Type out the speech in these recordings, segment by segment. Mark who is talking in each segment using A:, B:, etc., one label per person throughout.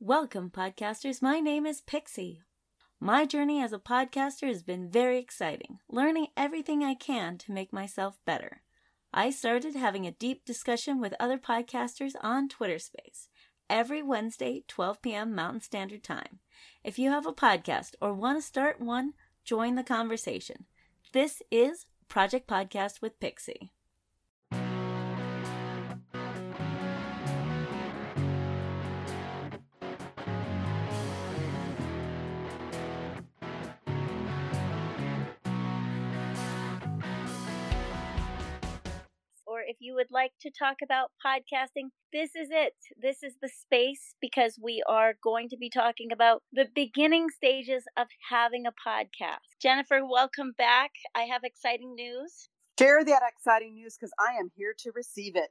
A: Welcome, podcasters. My name is Pixie. My journey as a podcaster has been very exciting, learning everything I can to make myself better. I started having a deep discussion with other podcasters on Twitter Space every Wednesday, 12 p.m. Mountain Standard Time. If you have a podcast or want to start one, join the conversation. This is Project Podcast with Pixie. If you would like to talk about podcasting, this is it. This is the space because we are going to be talking about the beginning stages of having a podcast. Jennifer, welcome back. I have exciting news.
B: Share that exciting news because I am here to receive it.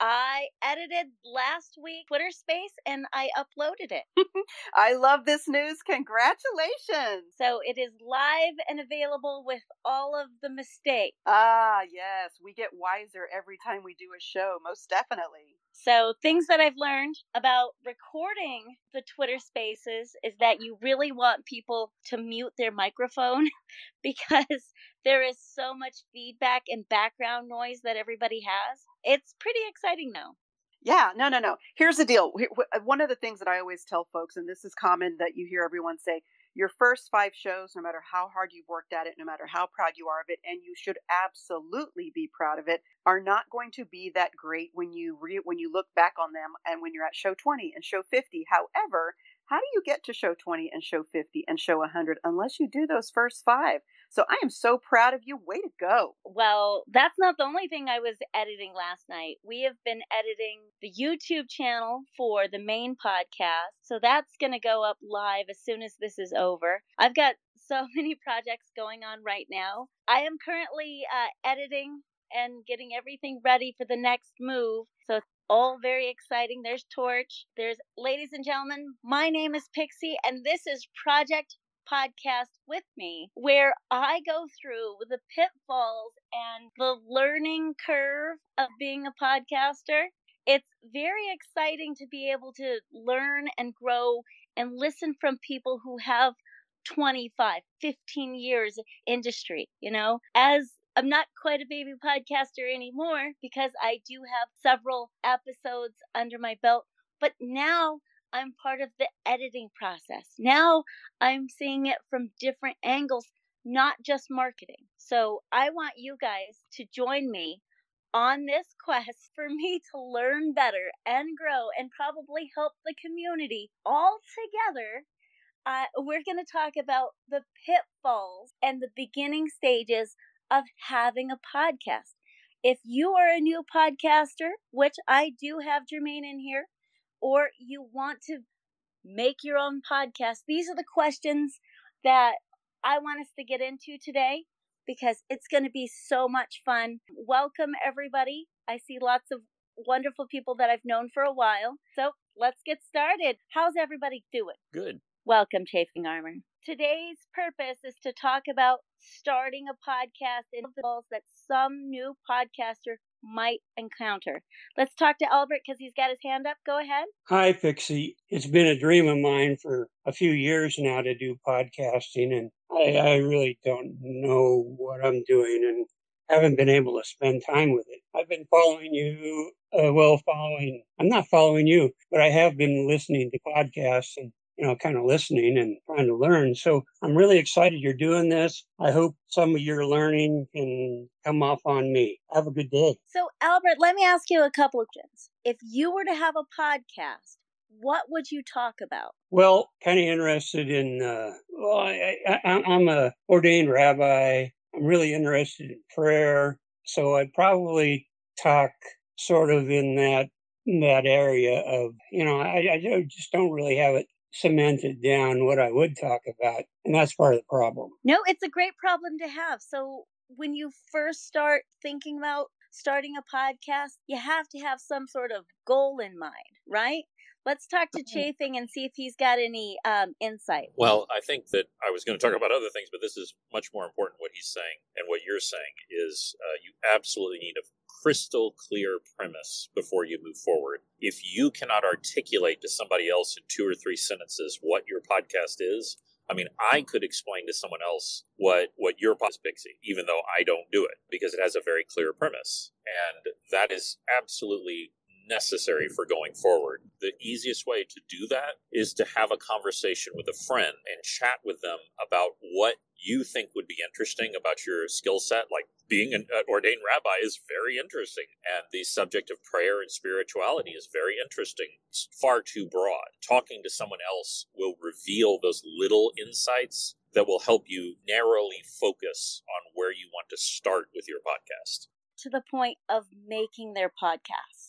A: I edited last week Twitter space and I uploaded it.
B: I love this news. Congratulations.
A: So it is live and available with all of the mistakes.
B: Ah, yes. We get wiser every time we do a show, most definitely.
A: So, things that I've learned about recording the Twitter spaces is that you really want people to mute their microphone because there is so much feedback and background noise that everybody has. It's pretty exciting though.
B: Yeah, no, no, no. Here's the deal. One of the things that I always tell folks, and this is common that you hear everyone say, your first five shows, no matter how hard you've worked at it, no matter how proud you are of it, and you should absolutely be proud of it, are not going to be that great when you re- when you look back on them and when you're at show 20 and show 50. However, how do you get to show 20 and show 50 and show 100 unless you do those first five? So I am so proud of you. Way to go.
A: Well, that's not the only thing I was editing last night. We have been editing the YouTube channel for the main podcast. So that's going to go up live as soon as this is over. I've got so many projects going on right now. I am currently uh, editing and getting everything ready for the next move. So all very exciting. There's Torch. There's, ladies and gentlemen, my name is Pixie, and this is Project Podcast with me, where I go through the pitfalls and the learning curve of being a podcaster. It's very exciting to be able to learn and grow and listen from people who have 25, 15 years industry, you know, as I'm not quite a baby podcaster anymore because I do have several episodes under my belt, but now I'm part of the editing process. Now I'm seeing it from different angles, not just marketing. So I want you guys to join me on this quest for me to learn better and grow and probably help the community all together. Uh, we're going to talk about the pitfalls and the beginning stages of having a podcast. If you are a new podcaster, which I do have Jermaine in here, or you want to make your own podcast, these are the questions that I want us to get into today because it's going to be so much fun. Welcome, everybody. I see lots of wonderful people that I've known for a while. So let's get started. How's everybody doing?
C: Good.
A: Welcome, Chafing Armor. Today's purpose is to talk about starting a podcast and the goals that some new podcaster might encounter. Let's talk to Albert because he's got his hand up. Go ahead.
C: Hi, Pixie. It's been a dream of mine for a few years now to do podcasting, and I, I really don't know what I'm doing and haven't been able to spend time with it. I've been following you, uh, well, following, I'm not following you, but I have been listening to podcasts and you know, kind of listening and trying to learn. So I'm really excited you're doing this. I hope some of your learning can come off on me. Have a good day.
A: So, Albert, let me ask you a couple of questions. If you were to have a podcast, what would you talk about?
C: Well, kind of interested in, uh, well, I, I, I'm a ordained rabbi. I'm really interested in prayer. So I'd probably talk sort of in that in that area of you know I, I just don't really have it cemented down what I would talk about. And that's part of the problem.
A: No, it's a great problem to have. So when you first start thinking about starting a podcast, you have to have some sort of goal in mind, right? Let's talk to Chafing and see if he's got any um, insight.
D: Well, I think that I was going to talk about other things, but this is much more important. What he's saying and what you're saying is uh, you absolutely need a crystal clear premise before you move forward. If you cannot articulate to somebody else in two or three sentences what your podcast is, I mean, I could explain to someone else what what your podcast is, Pixie, even though I don't do it because it has a very clear premise, and that is absolutely necessary for going forward. The easiest way to do that is to have a conversation with a friend and chat with them about what you think would be interesting about your skill set. Like being an uh, ordained rabbi is very interesting, and the subject of prayer and spirituality is very interesting. It's far too broad. Talking to someone else will reveal those little insights that will help you narrowly focus on where you want to start with your podcast.
A: To the point of making their podcast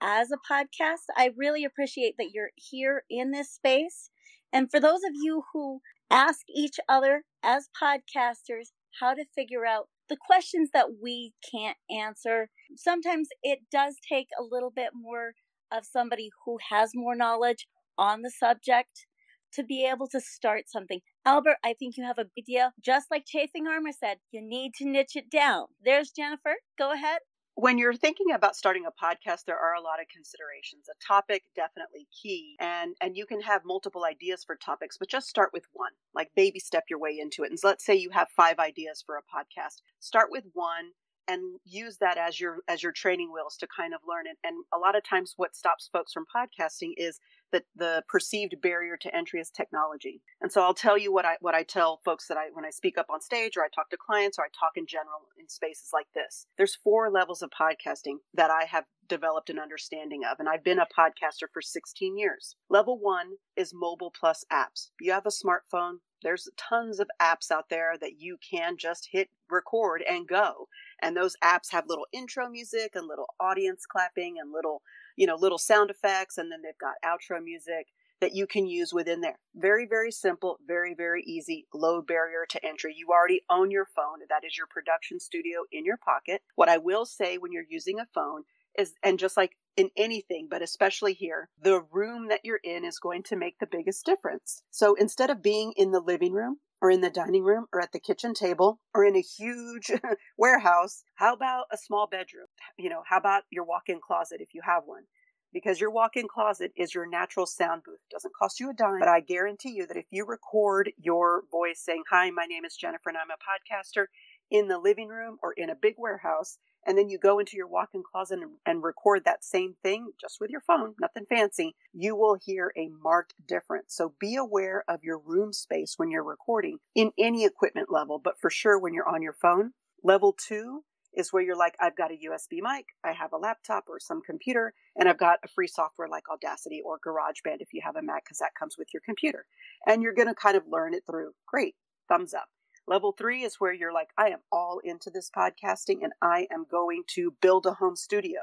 A: as a podcast. I really appreciate that you're here in this space. And for those of you who ask each other as podcasters how to figure out the questions that we can't answer, sometimes it does take a little bit more of somebody who has more knowledge on the subject to be able to start something. Albert, I think you have a good idea. Just like Chafing Armor said, you need to niche it down. There's Jennifer. Go ahead
B: when you're thinking about starting a podcast there are a lot of considerations. A topic definitely key and and you can have multiple ideas for topics but just start with one. Like baby step your way into it. And let's say you have five ideas for a podcast. Start with one and use that as your as your training wheels to kind of learn it. And a lot of times what stops folks from podcasting is that the perceived barrier to entry is technology. And so I'll tell you what I what I tell folks that I when I speak up on stage or I talk to clients or I talk in general in spaces like this. There's four levels of podcasting that I have developed an understanding of and I've been a podcaster for 16 years. Level 1 is mobile plus apps. You have a smartphone, there's tons of apps out there that you can just hit record and go. And those apps have little intro music and little audience clapping and little you know, little sound effects, and then they've got outro music that you can use within there. Very, very simple, very, very easy, low barrier to entry. You already own your phone. That is your production studio in your pocket. What I will say when you're using a phone is, and just like in anything, but especially here, the room that you're in is going to make the biggest difference. So instead of being in the living room or in the dining room or at the kitchen table or in a huge warehouse, how about a small bedroom? You know, how about your walk in closet if you have one? Because your walk in closet is your natural sound booth. It doesn't cost you a dime, but I guarantee you that if you record your voice saying, Hi, my name is Jennifer and I'm a podcaster in the living room or in a big warehouse, and then you go into your walk-in closet and, and, record that same thing just with your phone, nothing fancy, you will hear a marked difference. So be aware of your room space when you're recording in any equipment level, but for sure when you're on your phone. Level two is where you're like, I've got a USB mic, I have a laptop or some computer, and I've got a free software like Audacity or GarageBand if you have a Mac, because that comes with your computer. And you're going to kind of learn it through. Great, thumbs up. Level three is where you're like, I am all into this podcasting and I am going to build a home studio.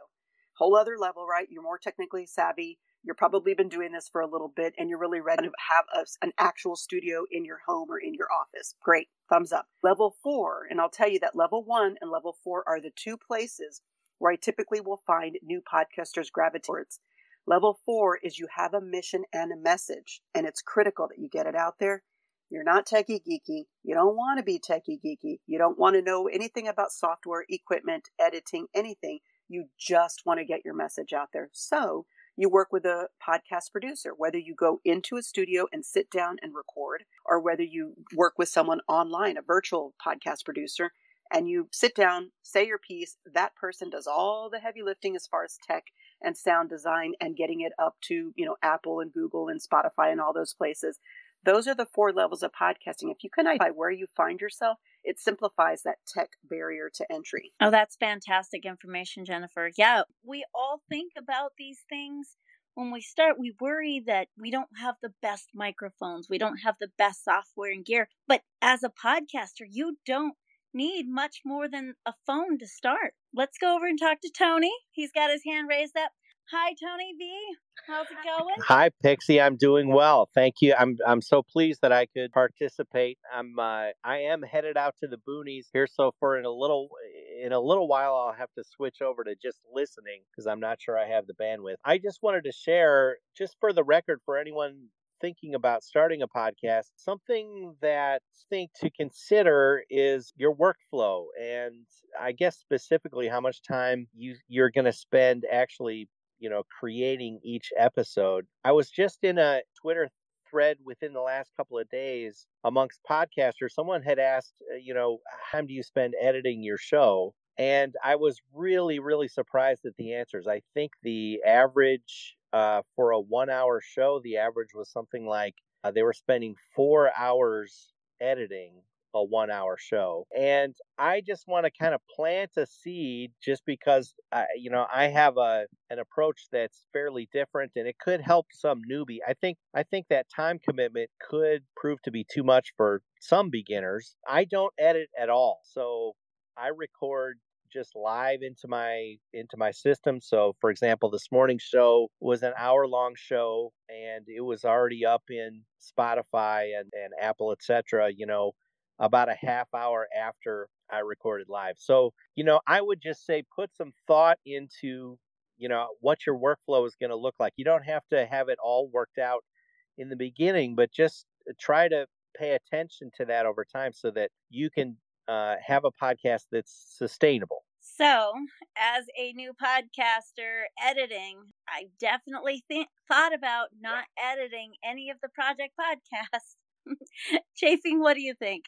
B: Whole other level, right? You're more technically savvy. You're probably been doing this for a little bit and you're really ready to have a, an actual studio in your home or in your office. Great. Thumbs up. Level four, and I'll tell you that level one and level four are the two places where I typically will find new podcasters gravitate towards. Level four is you have a mission and a message, and it's critical that you get it out there you're not techie geeky. You don't want to be techie geeky. You don't want to know anything about software, equipment, editing, anything. You just want to get your message out there. So you work with a podcast producer, whether you go into a studio and sit down and record, or whether you work with someone online, a virtual podcast producer, and you sit down, say your piece. That person does all the heavy lifting as far as tech and sound design and getting it up to, you know, Apple and Google and Spotify and all those places. Those are the four levels of podcasting. If you can identify where you find yourself, it simplifies that tech barrier to entry.
A: Oh, that's fantastic information, Jennifer. Yeah, we all think about these things when we start, we worry that we don't have the best microphones, we don't have the best software and gear. But as a podcaster, you don't need much more than a phone to start. Let's go over and talk to Tony. He's got his hand raised up. Hi, Tony V. How's it going?
E: Hi, Pixie. I'm doing well. Thank you. I'm I'm so pleased that I could participate. I'm uh, I am headed out to the boonies here, so for in a little in a little while I'll have to switch over to just listening because I'm not sure I have the bandwidth. I just wanted to share, just for the record, for anyone thinking about starting a podcast, something that I think to consider is your workflow and I guess specifically how much time you you're going to spend actually, you know, creating each episode. I was just in a Twitter thread within the last couple of days amongst podcasters. Someone had asked, uh, you know, how do you spend editing your show? And I was really, really surprised at the answers. I think the average uh, for a one hour show, the average was something like uh, they were spending four hours editing a one hour show. And I just want to kind of plant a seed just because I, you know, I have a an approach that's fairly different and it could help some newbie. I think I think that time commitment could prove to be too much for some beginners. I don't edit at all. So I record just live into my into my system. So for example, this morning's show was an hour long show and it was already up in Spotify and, and Apple, etc. You know, about a half hour after I recorded live. So, you know, I would just say put some thought into, you know, what your workflow is going to look like. You don't have to have it all worked out in the beginning, but just uh, try to pay attention to that over time so that you can uh, have a podcast that's sustainable.
A: So, as a new podcaster editing, I definitely think thought about not editing any of the project podcasts. Chafing, what do you think?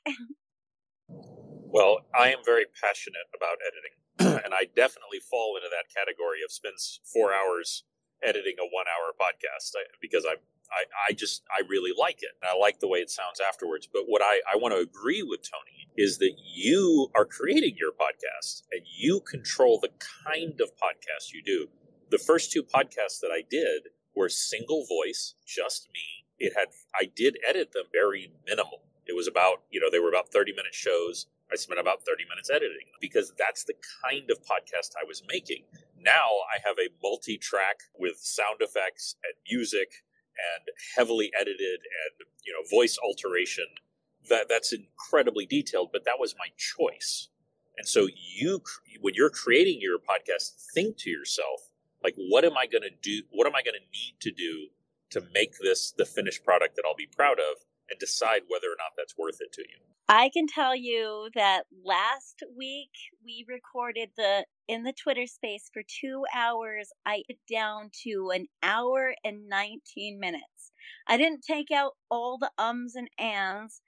D: Well, I am very passionate about editing, and I definitely fall into that category of spends four hours editing a one-hour podcast because I, I, I just I really like it, and I like the way it sounds afterwards. But what I, I want to agree with Tony is that you are creating your podcast, and you control the kind of podcast you do. The first two podcasts that I did were single voice, just me, it had I did edit them very minimal. It was about you know they were about thirty minute shows. I spent about 30 minutes editing because that's the kind of podcast I was making. Now I have a multi track with sound effects and music and heavily edited and you know voice alteration that that's incredibly detailed but that was my choice and so you when you're creating your podcast think to yourself like what am i going to do what am i going to need to do to make this the finished product that I'll be proud of and decide whether or not that's worth it to you.
A: I can tell you that last week we recorded the in the Twitter space for 2 hours. I down to an hour and 19 minutes. I didn't take out all the ums and ands.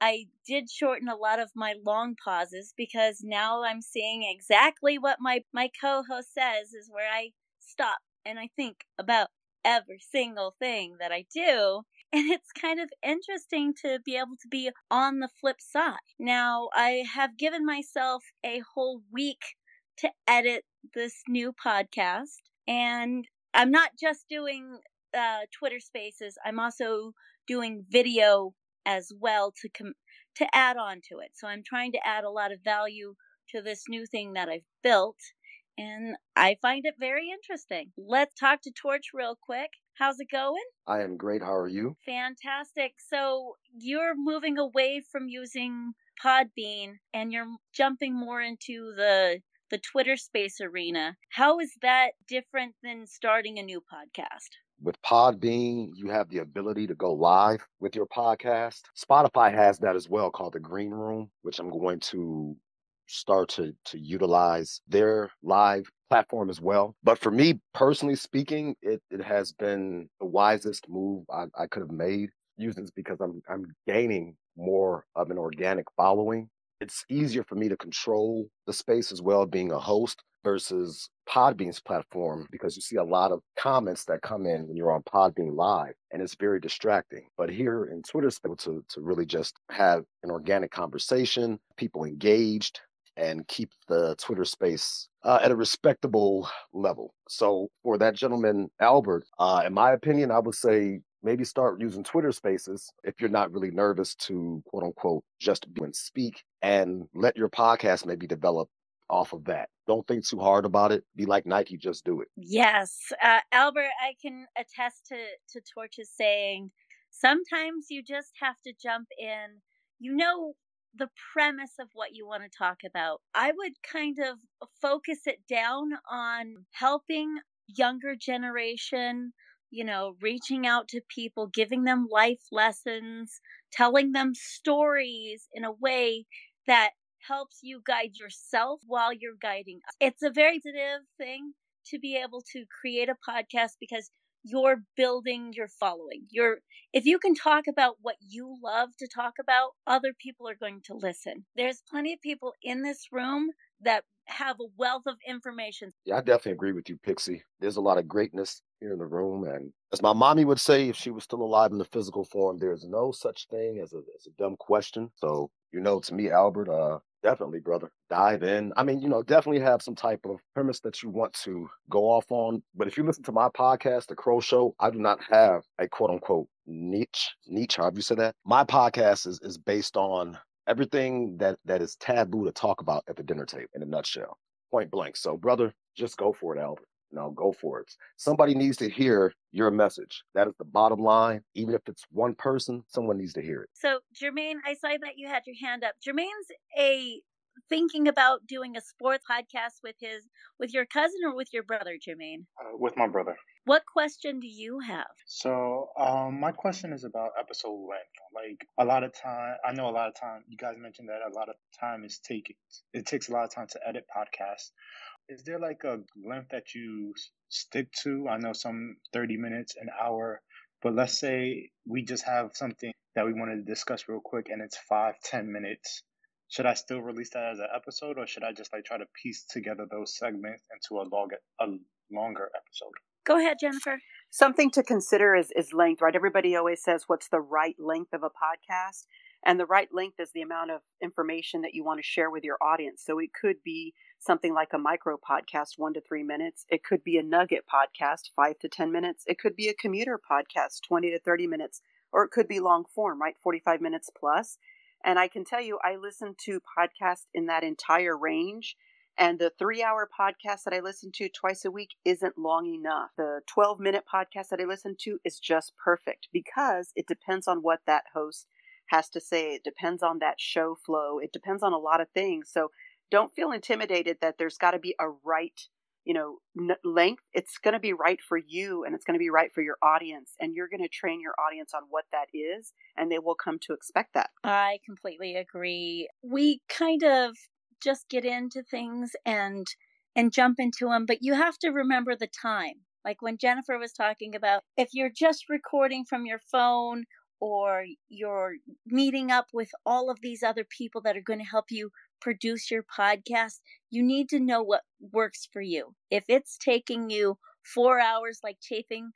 A: I did shorten a lot of my long pauses because now I'm seeing exactly what my my co-host says is where I stop and I think about every single thing that I do. And it's kind of interesting to be able to be on the flip side. Now, I have given myself a whole week to edit this new podcast. And I'm not just doing uh, Twitter Spaces, I'm also doing video as well to com- to add on to it. So I'm trying to add a lot of value to this new thing that I've built and I find it very interesting. Let's talk to Torch real quick. How's it going?
F: I am great. How are you?
A: Fantastic. So you're moving away from using Podbean and you're jumping more into the the Twitter space arena. How is that different than starting a new podcast?
F: With Podbean, you have the ability to go live with your podcast. Spotify has that as well called the Green Room, which I'm going to start to to utilize their live platform as well. But for me personally speaking, it, it has been the wisest move I, I could have made using this because I'm I'm gaining more of an organic following. It's easier for me to control the space as well being a host versus Podbean's platform because you see a lot of comments that come in when you're on Podbean Live and it's very distracting. But here in Twitter, to, to really just have an organic conversation, people engaged, and keep the Twitter space uh, at a respectable level. So for that gentleman, Albert, uh, in my opinion, I would say maybe start using Twitter spaces if you're not really nervous to quote unquote just do and speak and let your podcast maybe develop off of that. Don't think too hard about it. Be like Nike, just do it.
A: Yes. Uh, Albert, I can attest to, to Torch's saying sometimes you just have to jump in. You know the premise of what you want to talk about. I would kind of focus it down on helping younger generation, you know, reaching out to people, giving them life lessons, telling them stories in a way that helps you guide yourself while you're guiding. It's a very positive thing to be able to create a podcast because you're building your following. You're if you can talk about what you love to talk about, other people are going to listen. There's plenty of people in this room that have a wealth of information.
F: Yeah, I definitely agree with you, Pixie. There's a lot of greatness here in the room. And as my mommy would say, if she was still alive in the physical form, there's no such thing as a, as a dumb question. So, you know, to me, Albert, uh, definitely, brother, dive in. I mean, you know, definitely have some type of premise that you want to go off on. But if you listen to my podcast, The Crow Show, I do not have a quote unquote niche, niche, Have you said that. My podcast is, is based on everything that that is taboo to talk about at the dinner table in a nutshell point blank. So brother just go for it albert. No go for it. Somebody needs to hear your message. That is the bottom line. Even if it's one person someone needs to hear it.
A: So jermaine i saw that you had your hand up. Jermaine's a thinking about doing a sports podcast with his with your cousin or with your brother jermaine?
G: Uh, with my brother
A: what question do you have?
G: So um, my question is about episode length. Like a lot of time i know a lot of time you guys mentioned that a lot of time is taken it takes a lot of time to edit podcasts. Is there like a length that you stick to? I know some 30 minutes an hour but let's say we just have something that we wanted to discuss real quick and it's five ten minutes. Should I still release that as an episode, or should I just like try to piece together those segments into a a longer episode?
A: Go ahead, Jennifer.
B: Something to consider is is length, right? Everybody always says what's the right length of a podcast, and the right length is the amount of information that you want to share with your audience. So it could be something like a micro podcast, one to three minutes. It could be a nugget podcast, five to ten minutes. It could be a commuter podcast, twenty to thirty minutes, or it could be long form, right, forty five minutes plus. plus and I can tell you, I listen to podcasts in that entire range. And the three hour podcast that I listen to twice a week isn't long enough. The 12 minute podcast that I listen to is just perfect because it depends on what that host has to say. It depends on that show flow. It depends on a lot of things. So don't feel intimidated that there's got to be a right you know n- length it's going to be right for you and it's going to be right for your audience and you're going to train your audience on what that is and they will come to expect that
A: i completely agree we kind of just get into things and and jump into them but you have to remember the time like when jennifer was talking about if you're just recording from your phone or you're meeting up with all of these other people that are going to help you produce your podcast, you need to know what works for you. If it's taking you four hours, like Chafing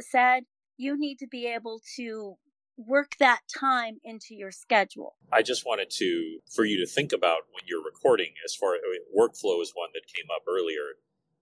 A: said, you need to be able to work that time into your schedule.
D: I just wanted to, for you to think about when you're recording, as far as workflow is one that came up earlier.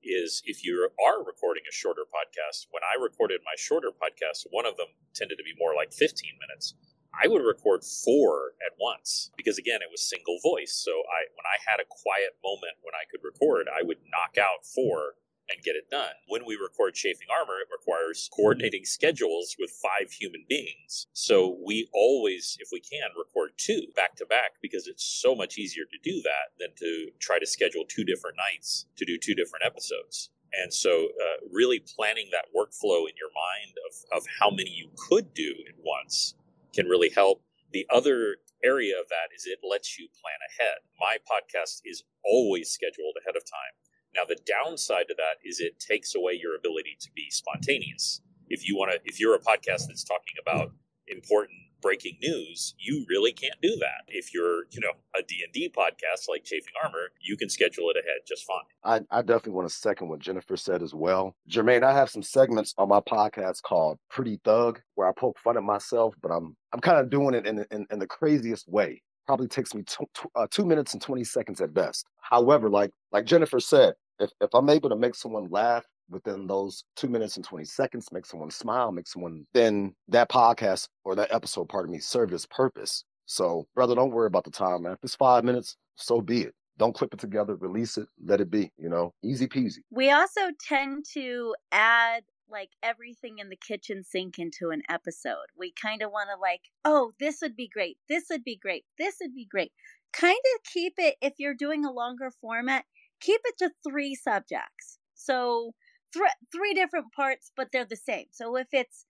D: Is if you are recording a shorter podcast, when I recorded my shorter podcast, one of them tended to be more like 15 minutes. I would record four at once because again, it was single voice. So I, when I had a quiet moment when I could record, I would knock out four and get it done. When we record Chafing Armor, it requires coordinating schedules with five human beings. So we always, if we can, record two back to back because it's so much easier to do that than to try to schedule two different nights to do two different episodes. And so, uh, really planning that workflow in your mind of, of how many you could do at once can really help. The other area of that is it lets you plan ahead. My podcast is always scheduled ahead of time. Now, the downside to that is it takes away your ability to be spontaneous. If you want to, if you're a podcast that's talking about important breaking news, you really can't do that. If you're, you know, a D&D podcast like Chafing Armor, you can schedule it ahead just fine.
F: I, I definitely want to second what Jennifer said as well. Jermaine, I have some segments on my podcast called Pretty Thug, where I poke fun at myself, but I'm I'm kind of doing it in, in, in the craziest way. Probably takes me two, uh, two minutes and 20 seconds at best. However, like like Jennifer said, if, if I'm able to make someone laugh within those two minutes and 20 seconds, make someone smile, make someone, then that podcast or that episode, pardon me, served its purpose. So, brother, don't worry about the time, man. If it's five minutes, so be it. don't clip it together, release it, let it be, you know, easy peasy.
A: We also tend to add like everything in the kitchen sink into an episode. We kind of want to like, oh, this would be great. This would be great. This would be great. Kind of keep it if you're doing a longer format, keep it to three subjects. So th- three different parts, but they're the same. So if it's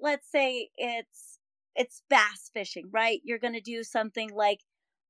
A: let's say it's it's bass fishing, right? You're going to do something like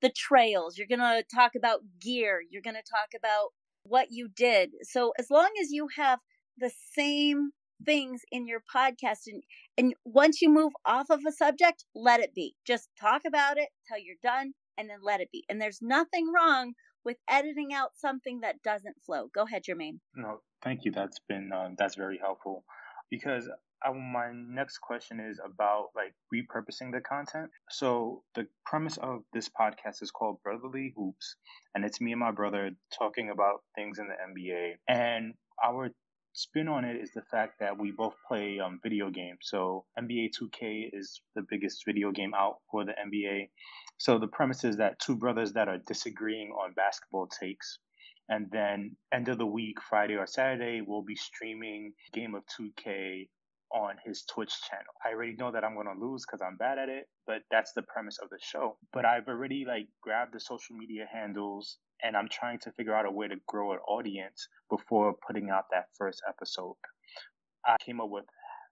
A: the trails. You're going to talk about gear. You're going to talk about what you did. So as long as you have the same things in your podcast and and once you move off of a subject, let it be. Just talk about it till you're done and then let it be. And there's nothing wrong with editing out something that doesn't flow. Go ahead, Jermaine.
G: No, thank you. That's been uh, that's very helpful because I, my next question is about like repurposing the content. So the premise of this podcast is called Brotherly Hoops, and it's me and my brother talking about things in the NBA. And our spin on it is the fact that we both play um, video games. So NBA 2K is the biggest video game out for the NBA. So the premise is that two brothers that are disagreeing on basketball takes and then end of the week, Friday or Saturday, we'll be streaming Game of 2K on his Twitch channel. I already know that I'm going to lose because I'm bad at it, but that's the premise of the show. But I've already like grabbed the social media handles and I'm trying to figure out a way to grow an audience before putting out that first episode. I came up with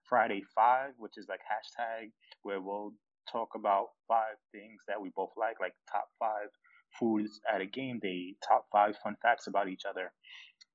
G: Friday 5, which is like hashtag where we'll talk about five things that we both like, like top five foods at a game day, top five fun facts about each other.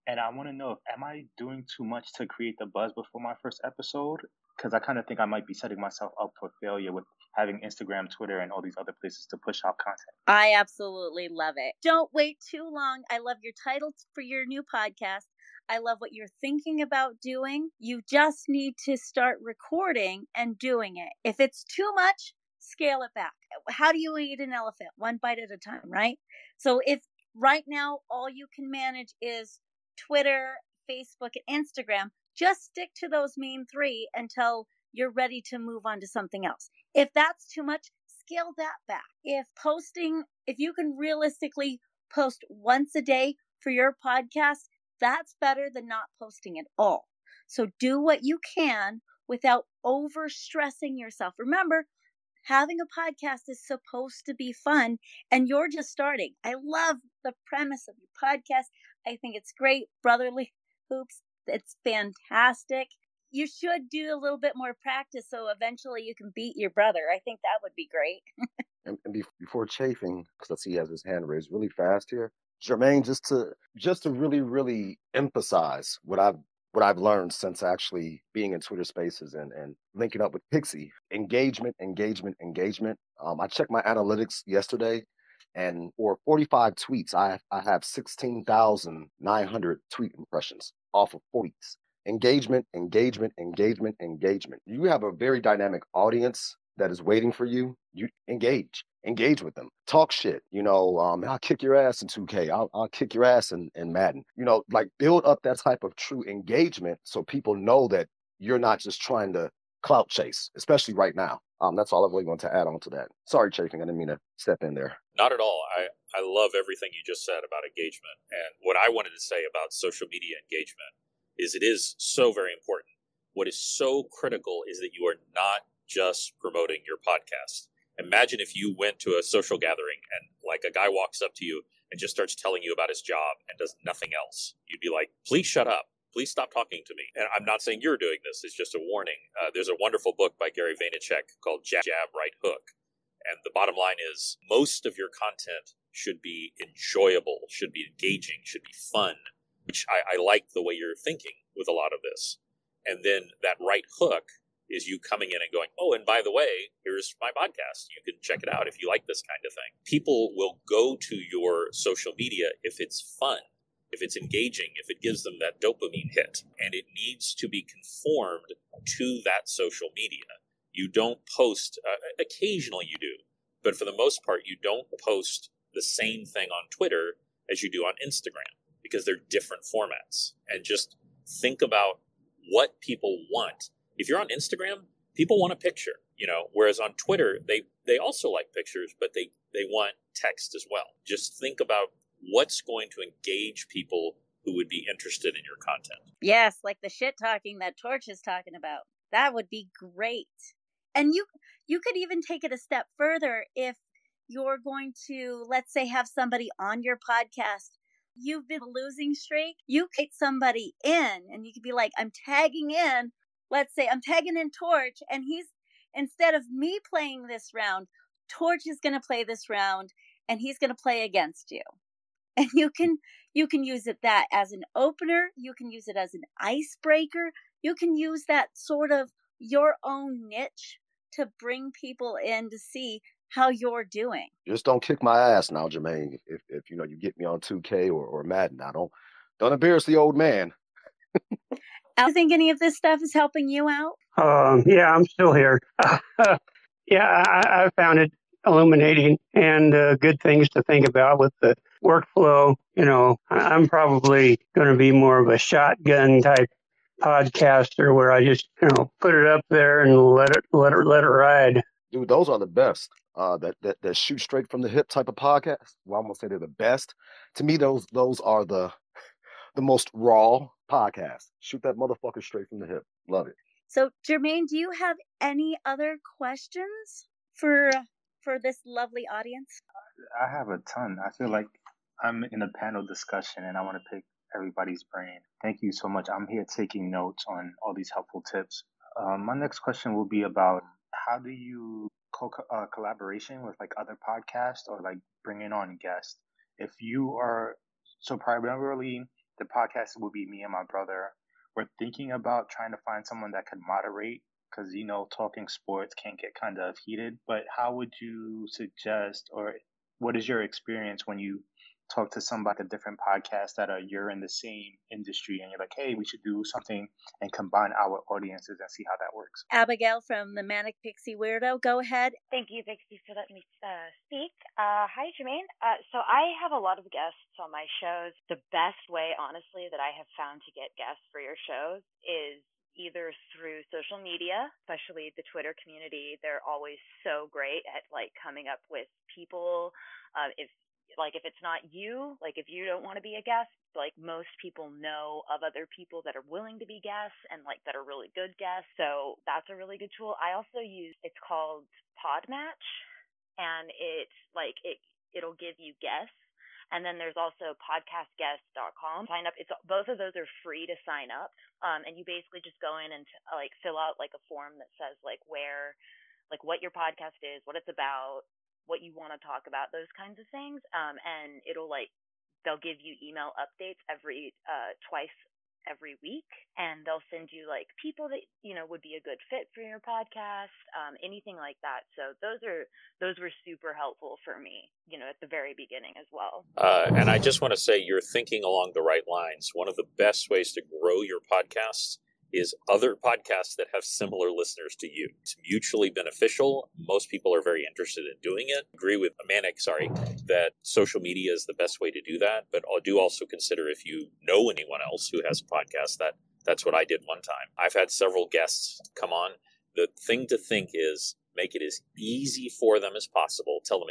G: And I want to know, am I doing too much to create the buzz before my first episode? Because I kind of think I might be setting myself up for failure with having Instagram, Twitter, and all these other places to push out content.
A: I absolutely love it. Don't wait too long. I love your title for your new podcast. I love what you're thinking about doing. You just need to start recording and doing it. If it's too much, scale it back. How do you eat an elephant? One bite at a time, right? So if right now all you can manage is Twitter, Facebook, and Instagram, just stick to those main three until you're ready to move on to something else. If that's too much, scale that back. If posting, if you can realistically post once a day for your podcast, that's better than not posting at all. So do what you can without over stressing yourself. Remember, having a podcast is supposed to be fun and you're just starting. I love the premise of your podcast. I think it's great. Brotherly Hoops, it's fantastic. You should do a little bit more practice so eventually you can beat your brother. I think that would be great.
F: and, and before chafing, because let's see, he has his hand raised really fast here. Jermaine, just to just to really, really emphasize what I've what I've learned since actually being in Twitter Spaces and, and linking up with Pixie engagement, engagement, engagement. Um, I checked my analytics yesterday, and for 45 tweets, I I have 16,900 tweet impressions off of tweets. Engagement, engagement, engagement, engagement. You have a very dynamic audience that is waiting for you. You engage engage with them talk shit you know um i'll kick your ass in 2k i'll, I'll kick your ass in, in madden. You know like build up that type of true engagement so people know that you're not just trying to clout chase especially right now. Um that's all i really want to add on to that. Sorry chafing i didn't mean to step in there.
D: Not at all. I i love everything you just said about engagement and what i wanted to say about social media engagement is it is so very important. What is so critical is that you are not just promoting your podcast Imagine if you went to a social gathering and like a guy walks up to you and just starts telling you about his job and does nothing else. You'd be like, please shut up. Please stop talking to me. And I'm not saying you're doing this. It's just a warning. Uh, there's a wonderful book by Gary Vaynerchuk called Jab, Jab, Right Hook. And the bottom line is most of your content should be enjoyable, should be engaging, should be fun, which I, I like the way you're thinking with a lot of this. And then that right hook is you coming in and going, oh, and by the way, here's my podcast. You can check it out if you like this kind of thing. People will go to your social media if it's fun, if it's engaging, if it gives them that dopamine hit, and it needs to be conformed to that social media. You don't post, uh, occasionally you do, but for the most part, you don't post the same thing on Twitter as you do on Instagram because they're different formats. And just think about what people want if you're on Instagram, people want a picture, you know, whereas on Twitter, they, they also like pictures, but they, they want text as well. Just think about what's going to engage people who would be interested in your content.
A: Yes, like the shit talking that Torch is talking about. That would be great. And you you could even take it a step further if you're going to let's say have somebody on your podcast you've been losing streak you get somebody in and you could be like i'm tagging in let's say i'm tagging in torch and he's instead of me playing this round torch is going to play this round and he's going to play against you and you can you can use it that as an opener you can use it as an icebreaker you can use that sort of your own niche to bring people in to see how you're doing.
F: Just don't kick my ass now, Jermaine. If if you know you get me on 2K or, or Madden, I don't don't embarrass the old man.
A: I think any of this stuff is helping you out.
C: Um, yeah, I'm still here. yeah, I, I found it illuminating and uh, good things to think about with the workflow. You know, I'm probably going to be more of a shotgun type podcaster where I just you know put it up there and let it let it let it ride.
F: Dude, those are the best. Uh, that that that shoot straight from the hip type of podcast. Well, I'm gonna say they're the best. To me, those those are the the most raw podcasts. Shoot that motherfucker straight from the hip. Love it.
A: So, Jermaine, do you have any other questions for for this lovely audience?
G: I have a ton. I feel like I'm in a panel discussion and I want to pick everybody's brain. Thank you so much. I'm here taking notes on all these helpful tips. Um, my next question will be about how do you co- uh, collaboration with like other podcasts or like bringing on guests? If you are so primarily the podcast will be me and my brother. We're thinking about trying to find someone that could moderate because you know talking sports can get kind of heated. But how would you suggest, or what is your experience when you talk to somebody a different podcast that are you're in the same industry and you're like, hey, we should do something and combine our audiences and see how that works.
A: Abigail from the Manic Pixie Weirdo, go ahead.
H: Thank you, Pixie, for letting me uh, speak. Uh, hi, Jermaine. Uh, so I have a lot of guests on my shows. The best way, honestly, that I have found to get guests for your shows is either through social media, especially the Twitter community. They're always so great at like coming up with people. Uh, if like if it's not you, like if you don't want to be a guest, like most people know of other people that are willing to be guests and like that are really good guests. So that's a really good tool. I also use it's called Podmatch and it's like it it'll give you guests. And then there's also podcastguest.com. Sign up. It's both of those are free to sign up. Um, and you basically just go in and t- like fill out like a form that says like where, like what your podcast is, what it's about, what you want to talk about, those kinds of things. Um, and it'll like they'll give you email updates every uh, twice every week and they'll send you like people that you know would be a good fit for your podcast um, anything like that so those are those were super helpful for me you know at the very beginning as well
D: uh, and i just want to say you're thinking along the right lines one of the best ways to grow your podcast is other podcasts that have similar listeners to you. It's mutually beneficial. Most people are very interested in doing it. I Agree with Manic, sorry, that social media is the best way to do that. But I do also consider if you know anyone else who has a podcast, that that's what I did one time. I've had several guests come on. The thing to think is make it as easy for them as possible. Tell them,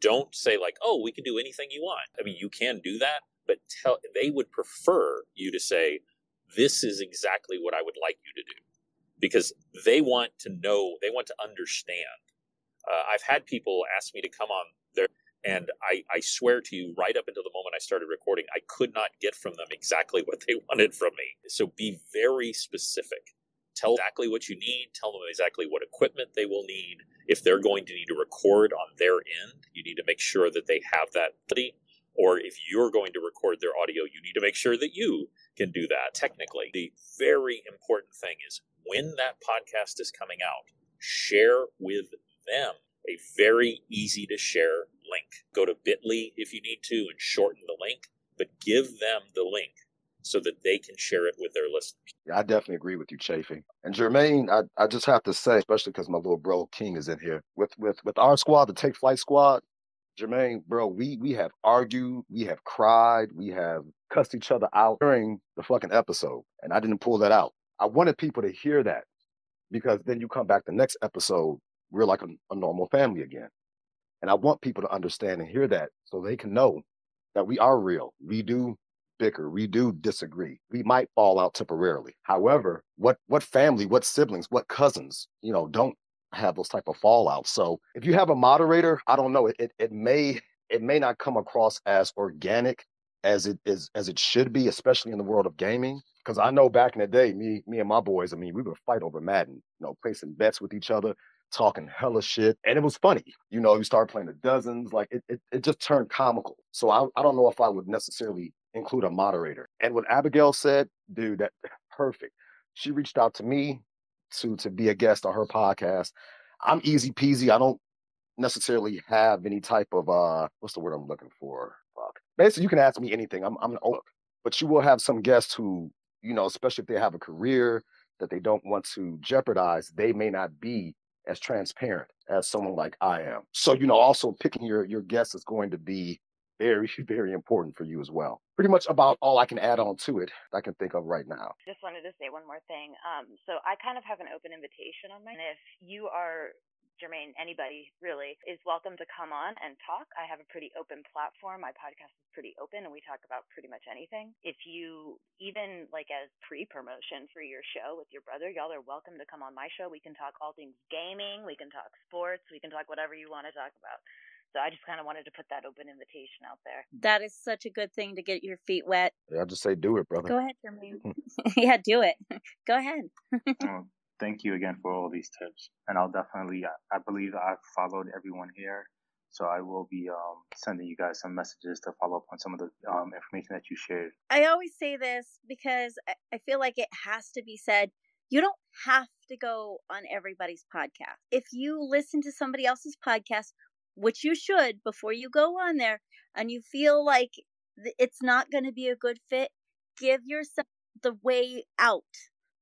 D: don't say like, oh, we can do anything you want. I mean, you can do that, but tell they would prefer you to say, this is exactly what I would like you to do because they want to know, they want to understand. Uh, I've had people ask me to come on there, and I, I swear to you, right up until the moment I started recording, I could not get from them exactly what they wanted from me. So be very specific. Tell exactly what you need. Tell them exactly what equipment they will need. If they're going to need to record on their end, you need to make sure that they have that ability. Or if you're going to record their audio, you need to make sure that you can do that technically. The very important thing is when that podcast is coming out, share with them a very easy to share link. Go to bit.ly if you need to and shorten the link, but give them the link so that they can share it with their listeners.
F: Yeah, I definitely agree with you, Chafing. And Jermaine, I, I just have to say, especially because my little bro King is in here, with with with our squad, the Take Flight squad, Jermaine, bro, we we have argued, we have cried, we have cussed each other out during the fucking episode, and I didn't pull that out. I wanted people to hear that because then you come back the next episode, we're like a, a normal family again, and I want people to understand and hear that so they can know that we are real. We do bicker. We do disagree. We might fall out temporarily. However, what what family, what siblings, what cousins, you know, don't have those type of fallouts. So if you have a moderator, I don't know, it, it, it may it may not come across as organic as it is as it should be, especially in the world of gaming. Because I know back in the day, me me and my boys, I mean, we would fight over Madden, you know, placing bets with each other, talking hella shit, and it was funny. You know, you start playing the dozens, like it, it, it just turned comical. So I, I don't know if I would necessarily include a moderator. And what Abigail said, dude, that perfect. She reached out to me to to be a guest on her podcast. I'm easy peasy. I don't necessarily have any type of uh what's the word I'm looking for? Fuck. Basically, you can ask me anything. I'm I'm an old, but you will have some guests who, you know, especially if they have a career that they don't want to jeopardize, they may not be as transparent as someone like I am. So, you know, also picking your your guests is going to be very, very important for you as well. Pretty much about all I can add on to it I can think of right now.
H: Just wanted to say one more thing. Um, so I kind of have an open invitation on my. If you are Jermaine, anybody really is welcome to come on and talk. I have a pretty open platform. My podcast is pretty open and we talk about pretty much anything. If you even like as pre-promotion for your show with your brother, y'all are welcome to come on my show. We can talk all things gaming, we can talk sports, we can talk whatever you want to talk about. So I just kind of wanted to put that open invitation out there.
A: That is such a good thing to get your feet wet.
F: Yeah, I just say do it, brother.
A: Go ahead, Jermaine. yeah, do it. Go ahead.
G: well, thank you again for all these tips, and I'll definitely. I believe I've followed everyone here, so I will be um, sending you guys some messages to follow up on some of the um, information that you shared.
A: I always say this because I feel like it has to be said. You don't have to go on everybody's podcast. If you listen to somebody else's podcast which you should before you go on there, and you feel like it's not going to be a good fit, give yourself the way out.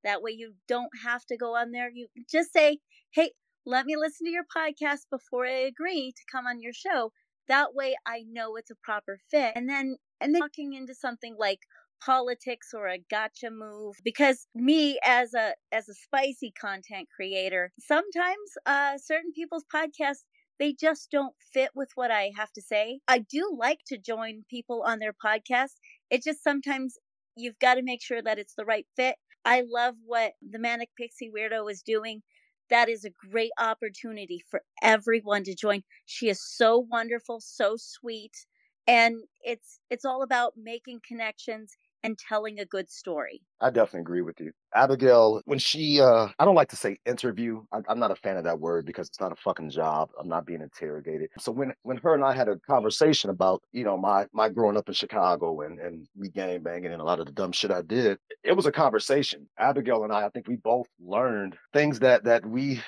A: That way you don't have to go on there. You just say, hey, let me listen to your podcast before I agree to come on your show. That way I know it's a proper fit. And then, and then walking into something like politics or a gotcha move because me as a as a spicy content creator sometimes uh certain people's podcasts they just don't fit with what I have to say. I do like to join people on their podcast. It just sometimes you've got to make sure that it's the right fit. I love what the Manic Pixie Weirdo is doing. That is a great opportunity for everyone to join. She is so wonderful, so sweet, and it's it's all about making connections and telling a good story.
F: I definitely agree with you. Abigail, when she, uh, I don't like to say interview. I, I'm not a fan of that word because it's not a fucking job. I'm not being interrogated. So when, when her and I had a conversation about, you know, my, my growing up in Chicago and, and we gang banging and a lot of the dumb shit I did, it was a conversation. Abigail and I, I think we both learned things that, that we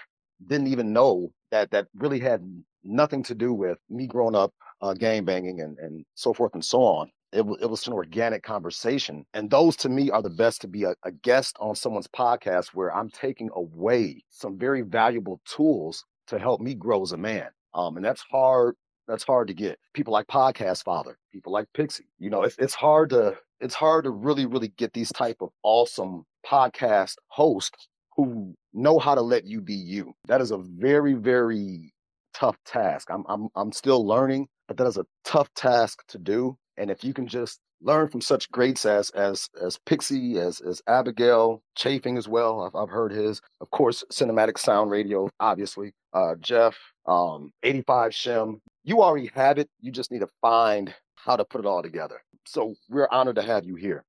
F: didn't even know that, that really had nothing to do with me growing up uh, gang banging and, and so forth and so on. It, it was an organic conversation. And those to me are the best to be a, a guest on someone's podcast where I'm taking away some very valuable tools to help me grow as a man. Um, and that's hard. That's hard to get. People like Podcast Father, people like Pixie. You know, it's it's hard to it's hard to really really get these type of awesome podcast hosts who know how to let you be you. That is a very very tough task. I'm I'm I'm still learning, but that is a tough task to do. And if you can just learn from such greats as as as Pixie, as as Abigail, Chafing as well. I've, I've heard his, of course, Cinematic Sound Radio, obviously. Uh, Jeff, um, 85 Shim. You already have it. You just need to find how to put it all together. So we're honored to have you here.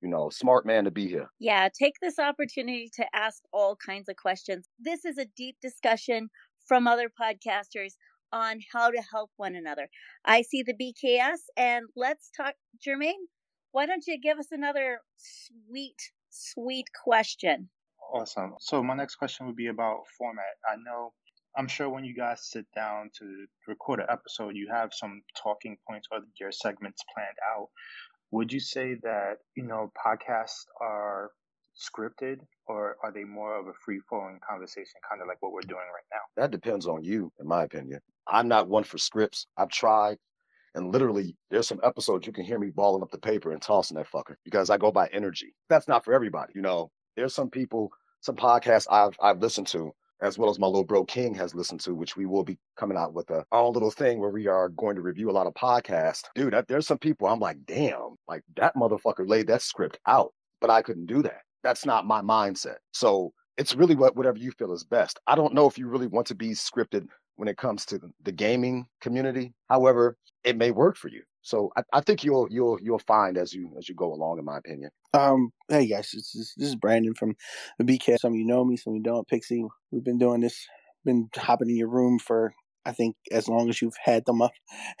F: You know, smart man to be here.
A: Yeah, take this opportunity to ask all kinds of questions. This is a deep discussion from other podcasters on how to help one another. I see the BKS, and let's talk, Jermaine. Why don't you give us another sweet, sweet question?
G: Awesome. So my next question would be about format. I know, I'm sure when you guys sit down to record an episode, you have some talking points or your segments planned out. Would you say that you know podcasts are scripted or are they more of a free flowing conversation, kind of like what we're doing right now?
F: That depends on you, in my opinion. I'm not one for scripts. I've tried, and literally, there's some episodes you can hear me balling up the paper and tossing that fucker because I go by energy. That's not for everybody. You know, there's some people, some podcasts I've I've listened to, as well as my little bro King has listened to, which we will be coming out with a our own little thing where we are going to review a lot of podcasts. Dude, there's some people I'm like, damn, like that motherfucker laid that script out, but I couldn't do that. That's not my mindset. So it's really what whatever you feel is best. I don't know if you really want to be scripted when it comes to the gaming community. However, it may work for you. So I, I, think you'll you'll you'll find as you as you go along, in my opinion.
I: Um, hey guys, this is, this is Brandon from the BK. Some of you know me, some of you don't. Pixie, we've been doing this, been hopping in your room for I think as long as you've had them up.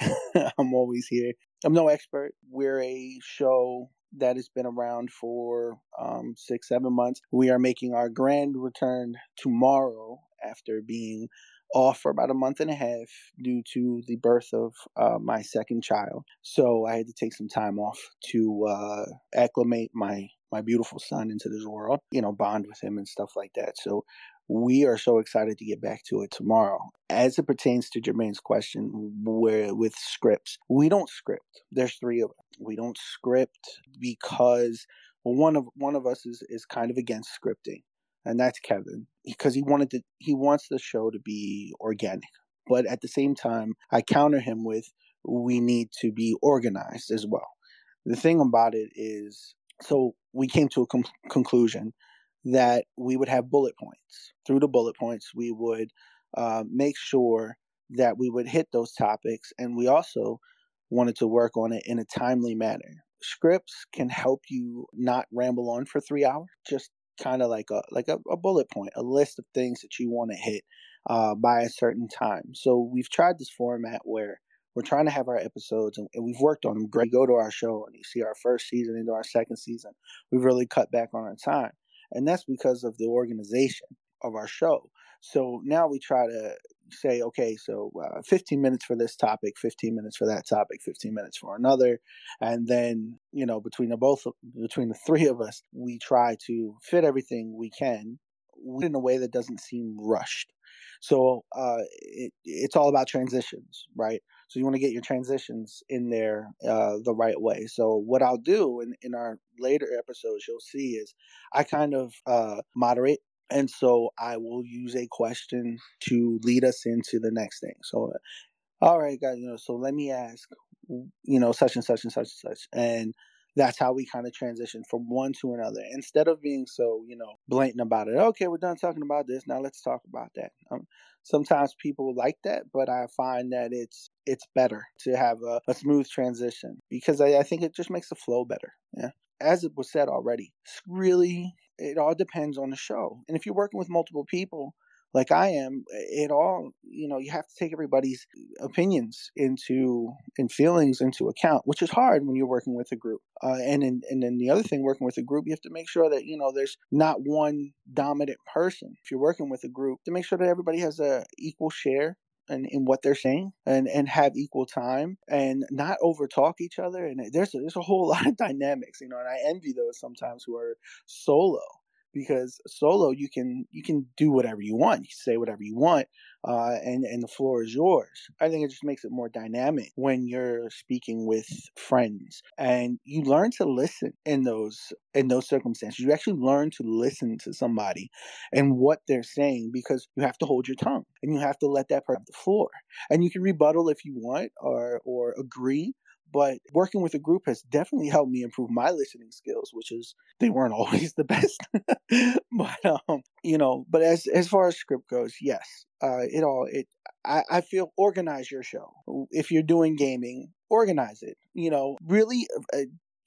I: I'm always here. I'm no expert. We're a show that has been around for um, six, seven months. We are making our grand return tomorrow after being off for about a month and a half due to the birth of uh, my second child. So I had to take some time off to uh, acclimate my my beautiful son into this world, you know, bond with him and stuff like that. So we are so excited to get back to it tomorrow. As it pertains to Jermaine's question, where with scripts, we don't script. There's three of us. We don't script because one of one of us is is kind of against scripting and that's Kevin because he wanted to he wants the show to be organic. But at the same time, I counter him with we need to be organized as well. The thing about it is so we came to a com- conclusion that we would have bullet points. Through the bullet points, we would uh, make sure that we would hit those topics, and we also wanted to work on it in a timely manner. Scripts can help you not ramble on for three hours. Just kind of like a like a, a, bullet point, a list of things that you want to hit uh, by a certain time. So we've tried this format where we're trying to have our episodes, and, and we've worked on them great. Go to our show, and you see our first season into our second season. We've really cut back on our time, and that's because of the organization of our show. So now we try to say, okay, so uh, 15 minutes for this topic, 15 minutes for that topic, 15 minutes for another, and then you know between the both between the three of us, we try to fit everything we can in a way that doesn't seem rushed. So uh, it, it's all about transitions, right? So you want to get your transitions in there uh, the right way. So what I'll do in, in our later episodes, you'll see is I kind of uh, moderate and so I will use a question to lead us into the next thing. So, all right, guys, you know, so let me ask, you know, such and such and such and such. And that's how we kind of transition from one to another instead of being so, you know, blatant about it. Okay, we're done talking about this. Now let's talk about that. Um, sometimes people like that, but I find that it's it's better to have a, a smooth transition because I, I think it just makes the flow better. Yeah as it was said already, it's really, it all depends on the show. And if you're working with multiple people, like I am, it all, you know, you have to take everybody's opinions into and feelings into account, which is hard when you're working with a group. Uh, and in, and then the other thing, working with a group, you have to make sure that you know there's not one dominant person. If you're working with a group, to make sure that everybody has a equal share in, in what they're saying and, and have equal time and not over talk each other. And there's a, there's a whole lot of dynamics, you know, and I envy those sometimes who are solo because solo you can you can do whatever you want. You say whatever you want uh, and and the floor is yours. I think it just makes it more dynamic when you're speaking with friends and you learn to listen in those in those circumstances. You actually learn to listen to somebody and what they're saying because you have to hold your tongue and you have to let that person have the floor. And you can rebuttal if you want or or agree but working with a group has definitely helped me improve my listening skills which is they weren't always the best. But um you know but as as far as script goes yes uh it all it I, I feel organize your show. If you're doing gaming organize it you know really uh,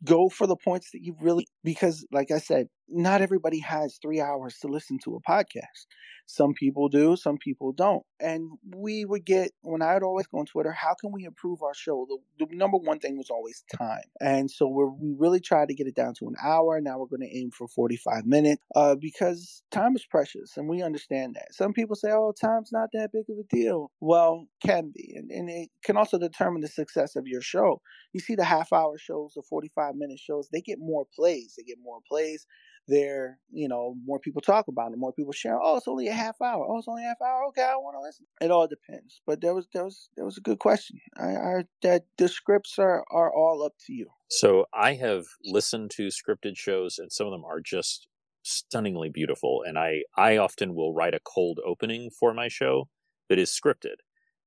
I: go for the points that you really because like i said not everybody has three hours to listen to a podcast. Some people do some people don't. And we would get when i'd always go on twitter how can we improve our show? The, the number one thing was always time. And so we really tried to get it down to an hour. Now we're going to aim for 45 minutes uh, because time is precious and we understand that. Some people say oh time's not that big of a deal. Well can be and, and it can also determine the success of your show. You see the half hour shows the 45 minute shows they get more plays they get more plays they're you know more people talk about it more people share oh it's only a half hour oh it's only a half hour okay i want to listen it all depends but there was there was there was a good question i i that the scripts are are all up to you
D: so i have listened to scripted shows and some of them are just stunningly beautiful. And I, I often will write a cold opening for my show that is scripted.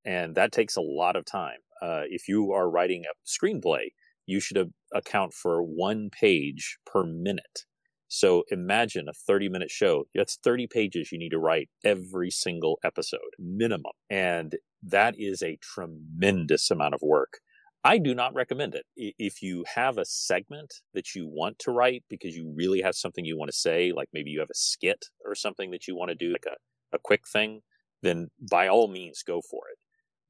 D: And that takes a lot of time. Uh, if you are writing a screenplay, you should account for one page per minute. So imagine a 30 minute show. That's 30 pages you need to write every single episode, minimum. And that is a tremendous amount of work. I do not recommend it. If you have a segment that you want to write because you really have something you want to say, like maybe you have a skit or something that you want to do, like a, a quick thing, then by all means go for it.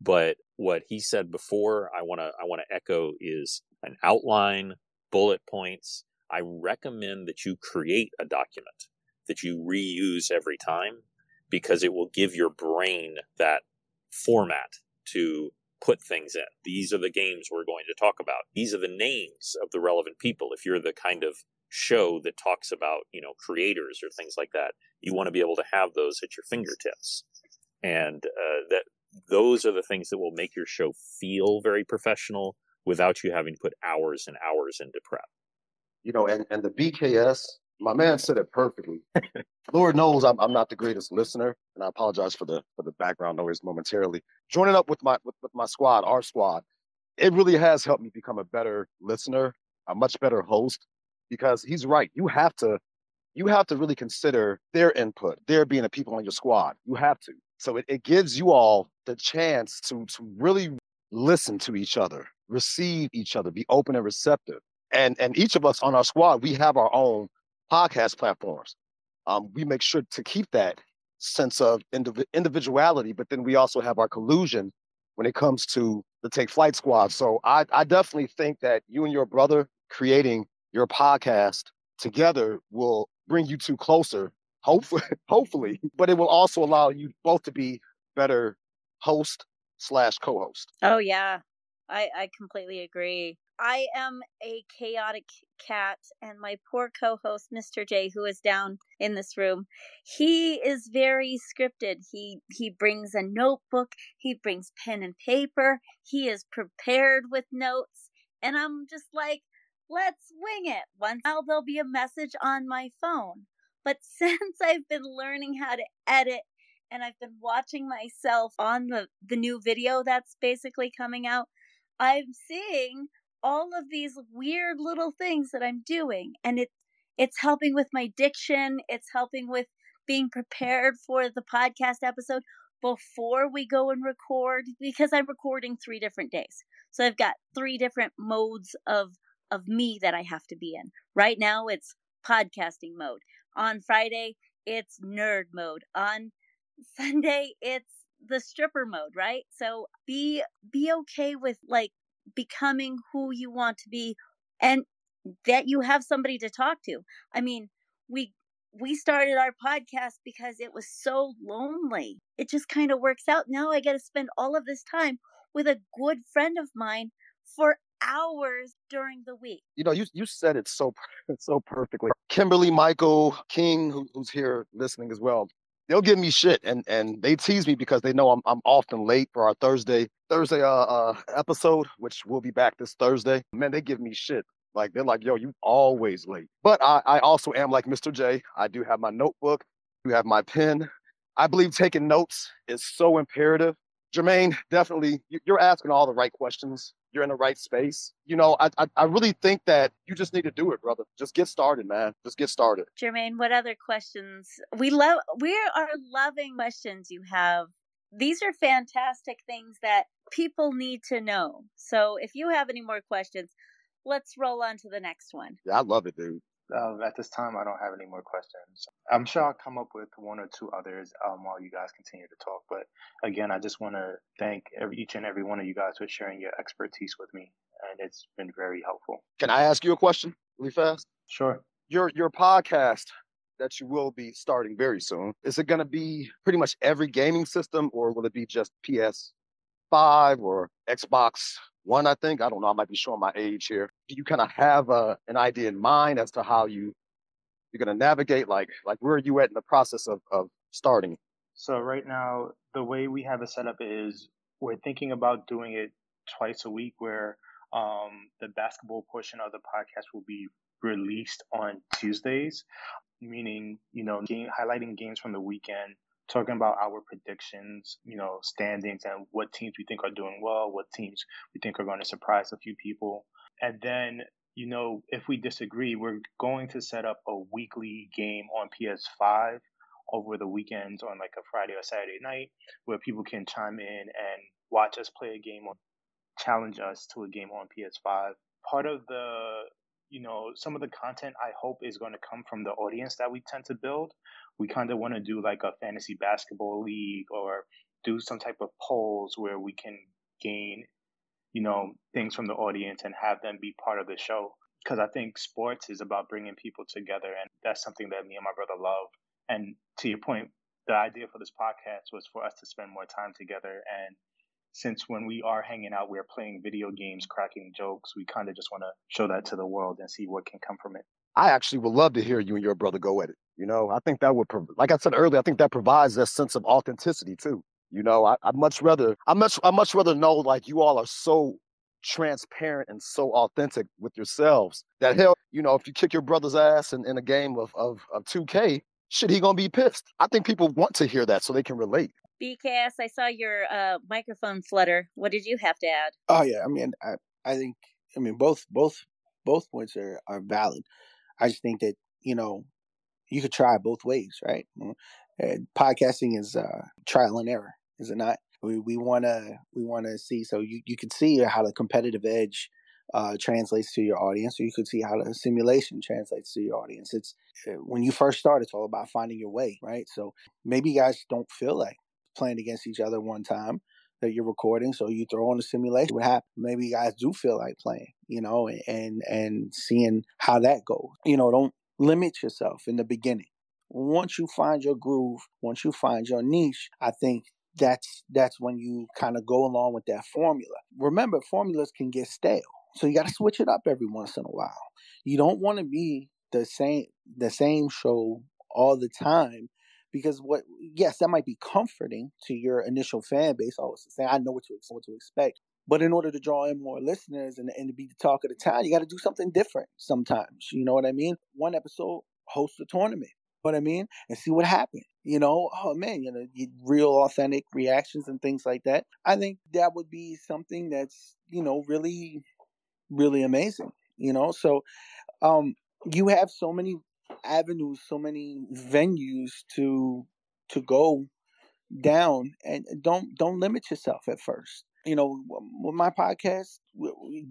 D: But what he said before, I want to I want to echo is an outline, bullet points. I recommend that you create a document that you reuse every time because it will give your brain that format to put things in. These are the games we're going to talk about. These are the names of the relevant people. If you're the kind of show that talks about, you know, creators or things like that, you want to be able to have those at your fingertips. And uh, that those are the things that will make your show feel very professional without you having to put hours and hours into prep.
F: You know, and, and the BKS, my man said it perfectly. Lord knows I'm, I'm not the greatest listener, and I apologize for the for the background noise momentarily. Joining up with my with, with my squad, our squad, it really has helped me become a better listener, a much better host, because he's right. You have to you have to really consider their input, their being the people on your squad. You have to. So it, it gives you all the chance to to really listen to each other, receive each other, be open and receptive. And and each of us on our squad, we have our own podcast platforms um, we make sure to keep that sense of indiv- individuality, but then we also have our collusion when it comes to the Take Flight Squad. So I, I definitely think that you and your brother creating your podcast together will bring you two closer, hopefully, hopefully, but it will also allow you both to be better host slash co-host.
A: Oh yeah, I I completely agree. I am a chaotic cat, and my poor co host, Mr. J, who is down in this room, he is very scripted. He, he brings a notebook, he brings pen and paper, he is prepared with notes, and I'm just like, let's wing it. Once now there'll be a message on my phone. But since I've been learning how to edit and I've been watching myself on the, the new video that's basically coming out, I'm seeing all of these weird little things that I'm doing and it it's helping with my diction, it's helping with being prepared for the podcast episode before we go and record because I'm recording 3 different days. So I've got 3 different modes of of me that I have to be in. Right now it's podcasting mode. On Friday it's nerd mode. On Sunday it's the stripper mode, right? So be be okay with like becoming who you want to be and that you have somebody to talk to. I mean, we we started our podcast because it was so lonely. It just kind of works out. Now I get to spend all of this time with a good friend of mine for hours during the week.
F: You know, you you said it so so perfectly. Kimberly Michael King, who, who's here listening as well, they'll give me shit and and they tease me because they know I'm I'm often late for our Thursday Thursday uh, uh episode, which we'll be back this Thursday. Man, they give me shit. Like they're like, yo, you always late. But I, I also am like Mr. J. I do have my notebook, you have my pen. I believe taking notes is so imperative. Jermaine, definitely, you're asking all the right questions you're in the right space. You know, I, I, I really think that you just need to do it, brother. Just get started, man. Just get started.
A: Jermaine, what other questions? We love we are loving questions you have. These are fantastic things that people need to know. So if you have any more questions, let's roll on to the next one.
F: Yeah, I love it, dude.
G: Uh, at this time, I don't have any more questions. I'm sure I'll come up with one or two others um, while you guys continue to talk. But again, I just want to thank every, each and every one of you guys for sharing your expertise with me, and it's been very helpful.
F: Can I ask you a question really fast?
G: Sure.
F: Your your podcast that you will be starting very soon is it going to be pretty much every gaming system, or will it be just PS5 or Xbox one, I think. I don't know. I might be showing my age here. Do you kind of have a, an idea in mind as to how you you're going to navigate? Like, like where are you at in the process of, of starting?
G: So right now, the way we have it set up is we're thinking about doing it twice a week, where um, the basketball portion of the podcast will be released on Tuesdays, meaning, you know, game, highlighting games from the weekend, talking about our predictions, you know, standings and what teams we think are doing well, what teams we think are going to surprise a few people. And then, you know, if we disagree, we're going to set up a weekly game on PS5 over the weekends on like a Friday or Saturday night where people can chime in and watch us play a game or challenge us to a game on PS5. Part of the you know, some of the content I hope is going to come from the audience that we tend to build. We kind of want to do like a fantasy basketball league or do some type of polls where we can gain, you know, things from the audience and have them be part of the show. Because I think sports is about bringing people together, and that's something that me and my brother love. And to your point, the idea for this podcast was for us to spend more time together and since when we are hanging out, we're playing video games, cracking jokes. We kind of just want to show that to the world and see what can come from it.
F: I actually would love to hear you and your brother go at it. You know, I think that would, like I said earlier, I think that provides that sense of authenticity too. You know, I, would much rather, I much, I much rather know like you all are so transparent and so authentic with yourselves that hell, you know, if you kick your brother's ass in, in a game of, of, of 2K, shit, he gonna be pissed. I think people want to hear that so they can relate.
A: BKS, I saw your uh, microphone flutter. What did you have to add?
I: Oh yeah, I mean, I, I think, I mean, both, both, both points are are valid. I just think that you know, you could try both ways, right? And podcasting is uh, trial and error, is it not? We we want to we want to see so you you can see how the competitive edge uh, translates to your audience, or you could see how the simulation translates to your audience. It's uh, when you first start, it's all about finding your way, right? So maybe you guys don't feel like playing against each other one time that you're recording. So you throw on a simulation. What happens? Maybe you guys do feel like playing, you know, and and seeing how that goes. You know, don't limit yourself in the beginning. Once you find your groove, once you find your niche, I think that's that's when you kind of go along with that formula. Remember, formulas can get stale. So you got to switch it up every once in a while. You don't want to be the same the same show all the time because what yes that might be comforting to your initial fan base oh same i know what to, what to expect but in order to draw in more listeners and, and to be the talk of the town you got to do something different sometimes you know what i mean one episode host a tournament what I mean, and see what happened. You know, oh man, you know, real authentic reactions and things like that. I think that would be something that's you know really, really amazing. You know, so um, you have so many avenues, so many venues to to go down, and don't don't limit yourself at first. You know, with my podcast,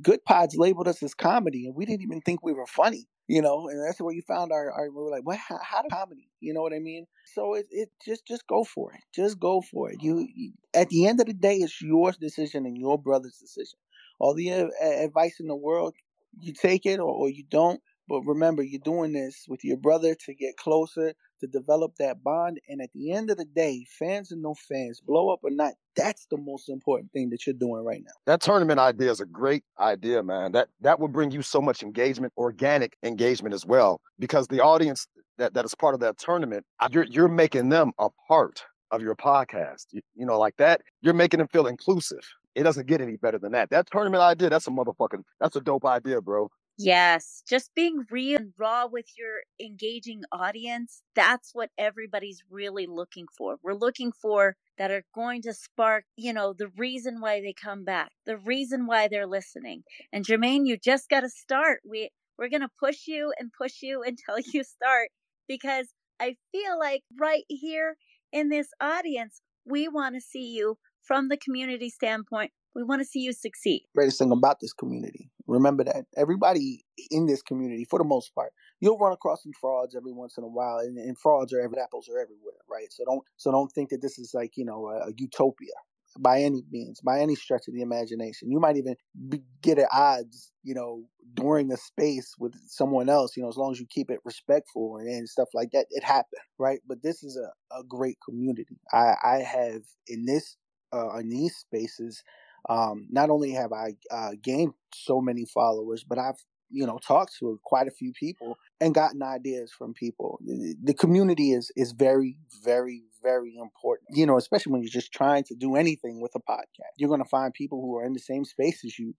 I: Goodpods labeled us as comedy, and we didn't even think we were funny. You know, and that's where you found our. our we were like, what? How, how comedy? You know what I mean? So it, it just just go for it. Just go for it. You, at the end of the day, it's your decision and your brother's decision. All the uh, advice in the world, you take it or, or you don't. But remember, you're doing this with your brother to get closer, to develop that bond. And at the end of the day, fans and no fans, blow up or not, that's the most important thing that you're doing right now.
F: That tournament idea is a great idea, man. That that will bring you so much engagement, organic engagement as well, because the audience that, that is part of that tournament, uh, you're you're making them a part of your podcast. You, you know, like that, you're making them feel inclusive. It doesn't get any better than that. That tournament idea, that's a motherfucking, that's a dope idea, bro.
A: Yes, just being real and raw with your engaging audience, that's what everybody's really looking for. We're looking for that are going to spark, you know, the reason why they come back, the reason why they're listening. And Jermaine, you just got to start. We we're going to push you and push you until you start because I feel like right here in this audience, we want to see you from the community standpoint we want to see you succeed.
I: Greatest thing about this community. Remember that everybody in this community, for the most part, you'll run across some frauds every once in a while, and, and frauds are every apples are everywhere, right? So don't so don't think that this is like you know a, a utopia by any means, by any stretch of the imagination. You might even be, get at odds, you know, during a space with someone else, you know, as long as you keep it respectful and, and stuff like that, it happened, right? But this is a, a great community. I, I have in this, uh, in these spaces, um, not only have I uh, gained so many followers, but I've you know talked to quite a few people and gotten ideas from people. The community is is very very very important. You know, especially when you're just trying to do anything with a podcast, you're going to find people who are in the same space as you,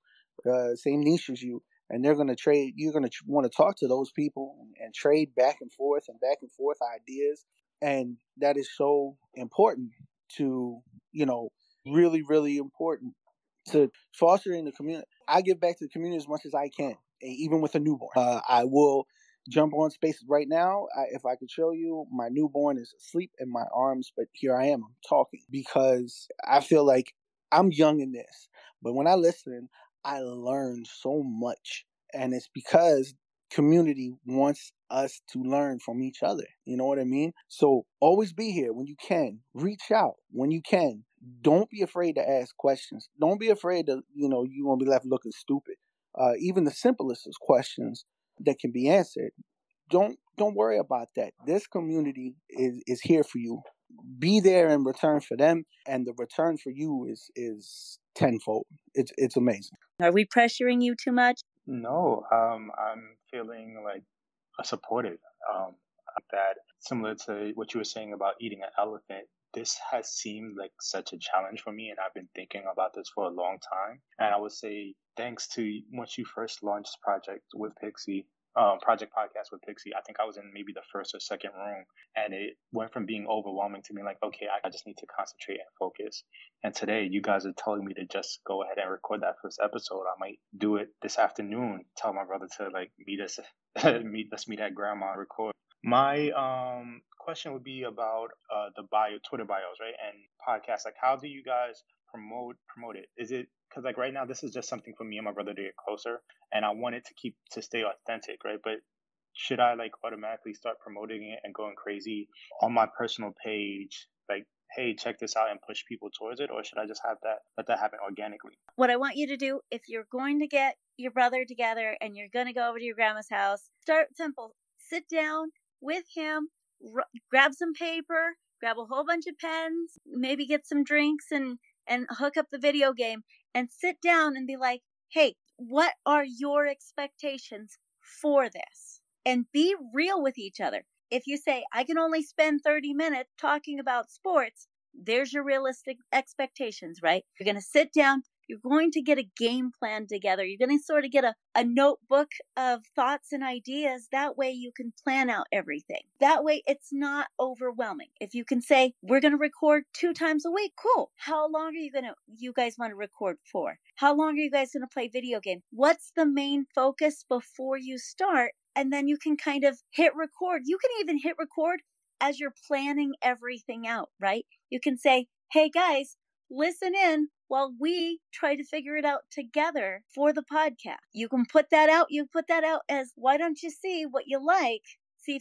I: uh, same niche as you, and they're going to trade. You're going to want to talk to those people and, and trade back and forth and back and forth ideas, and that is so important to you know really really important to fostering the community. I give back to the community as much as I can, even with a newborn. Uh, I will jump on spaces right now. I, if I could show you, my newborn is asleep in my arms, but here I am, I'm talking because I feel like I'm young in this. But when I listen, I learn so much. And it's because community wants us to learn from each other. You know what I mean? So always be here when you can. Reach out when you can. Don't be afraid to ask questions. Don't be afraid to, you know, you're going to be left looking stupid. Uh, even the simplest of questions that can be answered. Don't don't worry about that. This community is is here for you. Be there in return for them, and the return for you is is tenfold. It's it's amazing.
A: Are we pressuring you too much?
G: No, um, I'm feeling like supported. Um, that similar to what you were saying about eating an elephant. This has seemed like such a challenge for me, and I've been thinking about this for a long time. And I would say, thanks to once you first launched project with Pixie, um, project podcast with Pixie, I think I was in maybe the first or second room, and it went from being overwhelming to being like, okay, I just need to concentrate and focus. And today, you guys are telling me to just go ahead and record that first episode. I might do it this afternoon. Tell my brother to like meet us, meet let's meet at grandma record. My um question would be about uh, the bio, Twitter bios, right, and podcasts. Like, how do you guys promote promote it? Is it because like right now this is just something for me and my brother to get closer, and I want it to keep to stay authentic, right? But should I like automatically start promoting it and going crazy on my personal page, like? Hey, check this out and push people towards it, or should I just have that let that happen organically?
A: What I want you to do, if you're going to get your brother together and you're going to go over to your grandma's house, start simple. Sit down with him, r- grab some paper, grab a whole bunch of pens, maybe get some drinks and and hook up the video game and sit down and be like, hey, what are your expectations for this? And be real with each other. If you say, I can only spend 30 minutes talking about sports, there's your realistic expectations, right? You're going to sit down, you're going to get a game plan together. You're going to sort of get a, a notebook of thoughts and ideas. That way you can plan out everything. That way it's not overwhelming. If you can say, we're going to record two times a week, cool. How long are you going to, you guys want to record for? How long are you guys going to play video game? What's the main focus before you start? And then you can kind of hit record. You can even hit record as you're planning everything out, right? You can say, hey guys, listen in while we try to figure it out together for the podcast. You can put that out. You put that out as why don't you see what you like? See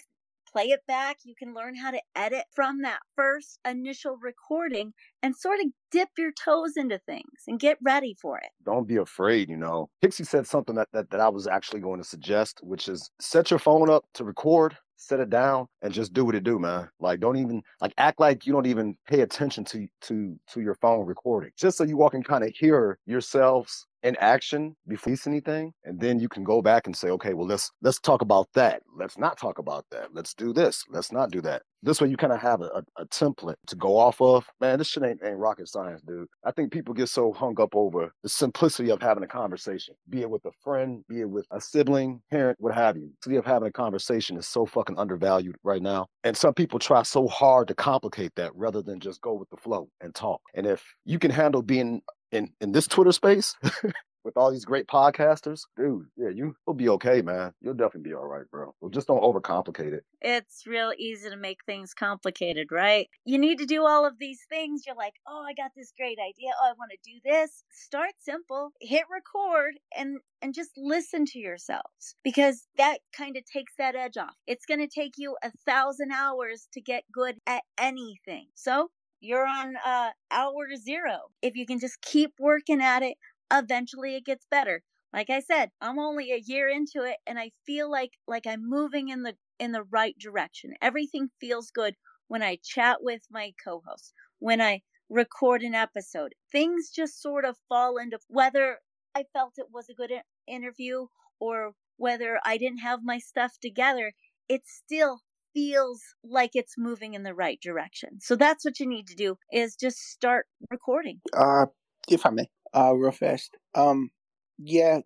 A: play it back. You can learn how to edit from that first initial recording and sort of dip your toes into things and get ready for it.
F: Don't be afraid, you know. Pixie said something that, that, that I was actually going to suggest, which is set your phone up to record set it down and just do what it do, man. Like don't even like act like you don't even pay attention to to to your phone recording. Just so you all can kind of hear yourselves in action before you anything and then you can go back and say okay well let's let's talk about that. Let's not talk about that. Let's do this. Let's not do that. This way you kind of have a, a, template to go off of. Man this shit ain't, ain't rocket science dude. I think people get so hung up over the simplicity of having a conversation be it with a friend be it with a sibling parent what have you. The of having a conversation is so fucking undervalued right now and some people try so hard to complicate that rather than just go with the flow and talk. And if you can handle being in in this Twitter space with all these great podcasters, dude, yeah, you will be okay, man. You'll definitely be all right, bro. Just don't overcomplicate it.
A: It's real easy to make things complicated, right? You need to do all of these things. You're like, oh, I got this great idea. Oh, I want to do this. Start simple, hit record, and and just listen to yourselves because that kind of takes that edge off. It's going to take you a thousand hours to get good at anything. So you're on uh, hour zero. If you can just keep working at it, eventually it gets better. Like I said, I'm only a year into it and I feel like like I'm moving in the in the right direction. Everything feels good when I chat with my co-host, when I record an episode. Things just sort of fall into whether I felt it was a good interview or whether I didn't have my stuff together, it still feels like it's moving in the right direction. So that's what you need to do is just start recording.
I: Uh if I may, uh real fast. Um yeah,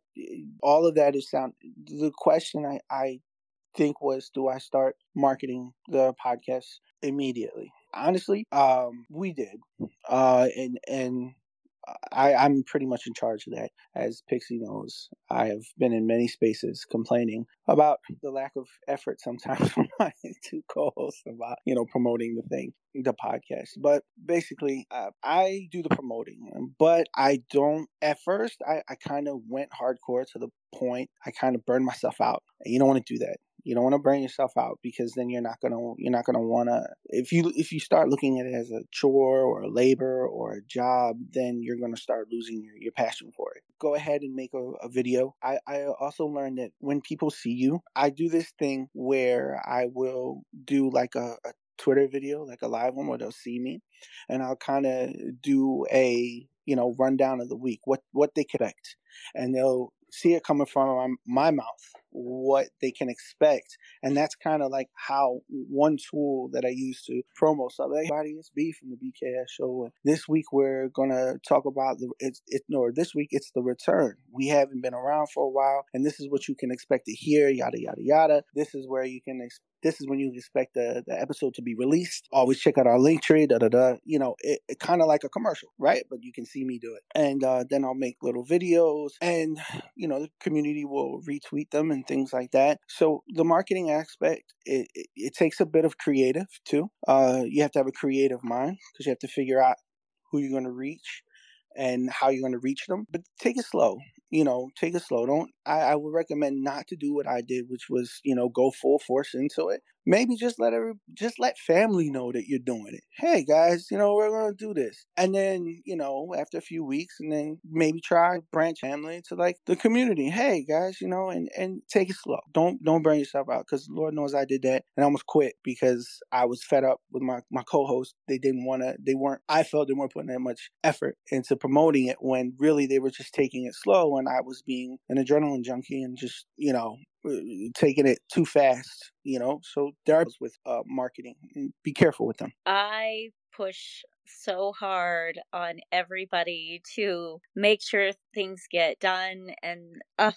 I: all of that is sound. The question I, I think was, do I start marketing the podcast immediately? Honestly, um, we did, uh, and and I, I'm pretty much in charge of that. As Pixie knows, I have been in many spaces complaining about the lack of effort sometimes from my two co-hosts about you know promoting the thing, the podcast. But basically, uh, I do the promoting, but I don't. At first, I, I kind of went hardcore to the point. I kind of burned myself out, and you don't want to do that. You don't want to burn yourself out because then you're not gonna you're not gonna wanna if you if you start looking at it as a chore or a labor or a job, then you're gonna start losing your, your passion for it. Go ahead and make a, a video. I, I also learned that when people see you, I do this thing where I will do like a, a Twitter video, like a live one where they'll see me, and I'll kind of do a you know rundown of the week, what what they expect, and they'll see it coming from my, my mouth what they can expect. And that's kind of like how one tool that i use to promo stuff. Everybody it's b from the bks show. And this week we're gonna talk about the it's it no this week it's the return. We haven't been around for a while and this is what you can expect to hear yada yada yada. This is where you can expect this is when you expect the, the episode to be released. Always check out our Linktree, da da da. You know, it, it kind of like a commercial, right? But you can see me do it. And uh, then I'll make little videos and, you know, the community will retweet them and things like that. So the marketing aspect, it, it, it takes a bit of creative too. Uh, you have to have a creative mind because you have to figure out who you're going to reach and how you're going to reach them. But take it slow you know, take it slow. Don't I, I would recommend not to do what I did, which was, you know, go full force into it. Maybe just let every just let family know that you're doing it. Hey guys, you know, we're gonna do this. And then, you know, after a few weeks and then maybe try branch family to like the community. Hey guys, you know, and, and take it slow. Don't don't burn yourself out because Lord knows I did that and I almost quit because I was fed up with my, my co host. They didn't wanna they weren't I felt they weren't putting that much effort into promoting it when really they were just taking it slow and I was being an adrenaline junkie and just, you know, uh, taking it too fast, you know. So there with uh, marketing. Be careful with them.
A: I push so hard on everybody to make sure things get done and uh,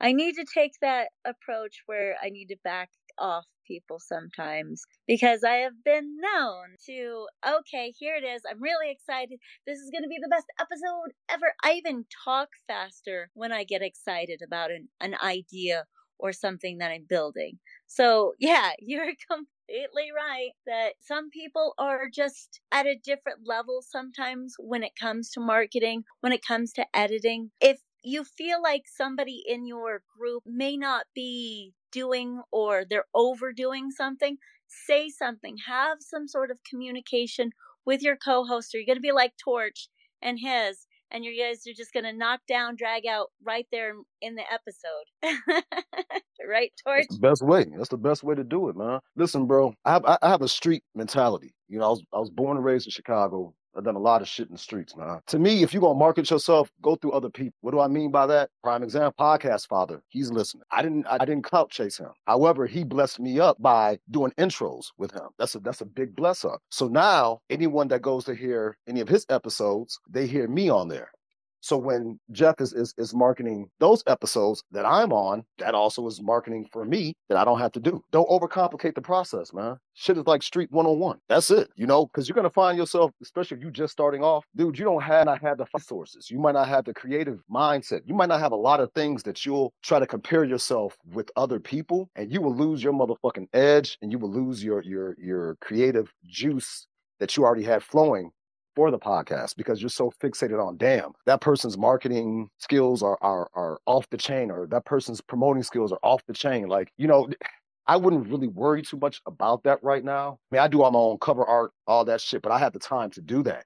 A: I need to take that approach where I need to back off people sometimes because I have been known to, okay, here it is. I'm really excited. This is going to be the best episode ever. I even talk faster when I get excited about an, an idea or something that I'm building. So, yeah, you're completely right that some people are just at a different level sometimes when it comes to marketing, when it comes to editing. If you feel like somebody in your group may not be doing or they're overdoing something, say something. Have some sort of communication with your co host, or you're going to be like Torch and his and you guys are just gonna knock down, drag out right there in the episode, right, Torch?
F: That's the best way. That's the best way to do it, man. Listen, bro, I have I have a street mentality. You know, I was I was born and raised in Chicago. I've done a lot of shit in the streets, man. To me, if you're gonna market yourself, go through other people. What do I mean by that? Prime example, podcast father. He's listening. I didn't I didn't clout chase him. However, he blessed me up by doing intros with him. That's a that's a big bless up. So now anyone that goes to hear any of his episodes, they hear me on there. So when Jeff is, is is marketing those episodes that I'm on, that also is marketing for me that I don't have to do. Don't overcomplicate the process, man. Shit is like street 101. That's it, you know, because you're gonna find yourself, especially if you're just starting off, dude, you don't have not have the resources. You might not have the creative mindset. You might not have a lot of things that you'll try to compare yourself with other people, and you will lose your motherfucking edge and you will lose your your your creative juice that you already had flowing for the podcast because you're so fixated on damn that person's marketing skills are are are off the chain or that person's promoting skills are off the chain like you know I wouldn't really worry too much about that right now. I mean, I do all my own cover art, all that shit, but I have the time to do that.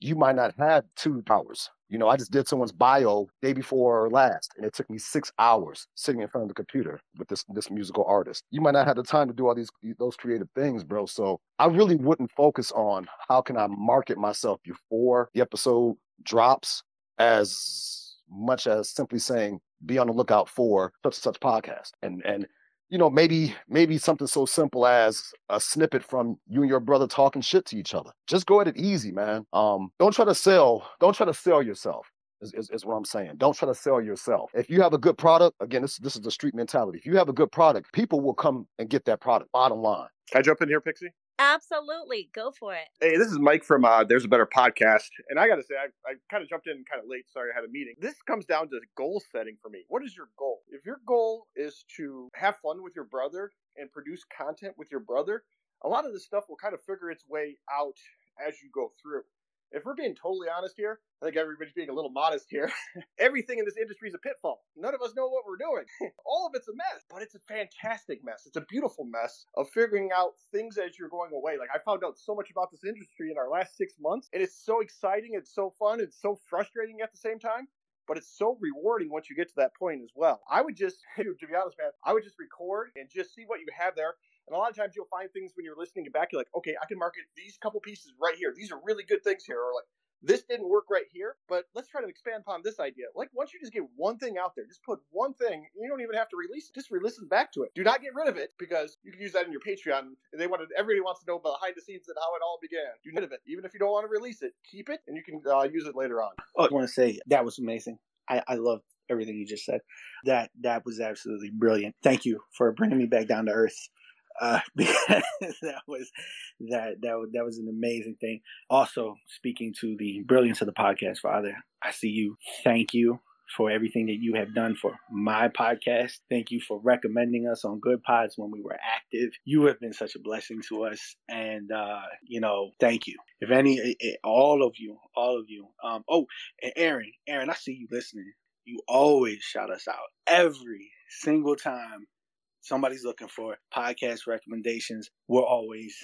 F: You might not have two hours you know, I just did someone's bio day before last, and it took me six hours sitting in front of the computer with this this musical artist. You might not have the time to do all these those creative things, bro. So I really wouldn't focus on how can I market myself before the episode drops as much as simply saying be on the lookout for such and such podcast and and you know, maybe maybe something so simple as a snippet from you and your brother talking shit to each other. Just go at it easy, man. Um, don't try to sell. Don't try to sell yourself. Is, is, is what I'm saying. Don't try to sell yourself. If you have a good product, again, this this is the street mentality. If you have a good product, people will come and get that product. Bottom line.
J: Can I jump in here, Pixie?
A: Absolutely. Go for it.
J: Hey, this is Mike from uh, There's a Better Podcast. And I got to say, I, I kind of jumped in kind of late. Sorry, I had a meeting. This comes down to goal setting for me. What is your goal? If your goal is to have fun with your brother and produce content with your brother, a lot of this stuff will kind of figure its way out as you go through if we're being totally honest here, I think everybody's being a little modest here. Everything in this industry is a pitfall. None of us know what we're doing. All of it's a mess, but it's a fantastic mess. It's a beautiful mess of figuring out things as you're going away. Like I found out so much about this industry in our last six months, and it's so exciting, it's so fun, it's so frustrating at the same time but it's so rewarding once you get to that point as well. I would just, to be honest, man, I would just record and just see what you have there. And a lot of times you'll find things when you're listening back, you're like, okay, I can market these couple pieces right here. These are really good things here. Or like, this didn't work right here, but let's try to expand upon this idea. Like, once you just get one thing out there, just put one thing, you don't even have to release it. Just re-listen back to it. Do not get rid of it because you can use that in your Patreon. They wanted everybody wants to know behind the scenes and how it all began. Do none of it, even if you don't want to release it. Keep it, and you can uh, use it later on.
I: Oh, I want to say that was amazing. I, I love everything you just said. That that was absolutely brilliant. Thank you for bringing me back down to earth uh, because that was that that that was an amazing thing. Also, speaking to the brilliance of the podcast, Father, I see you. Thank you for everything that you have done for my podcast. Thank you for recommending us on Goodpods when we were active. You have been such a blessing to us, and uh, you know, thank you. If any, all of you, all of you. Um, oh, and Aaron, Aaron, I see you listening. You always shout us out every single time somebody's looking for podcast recommendations, we're always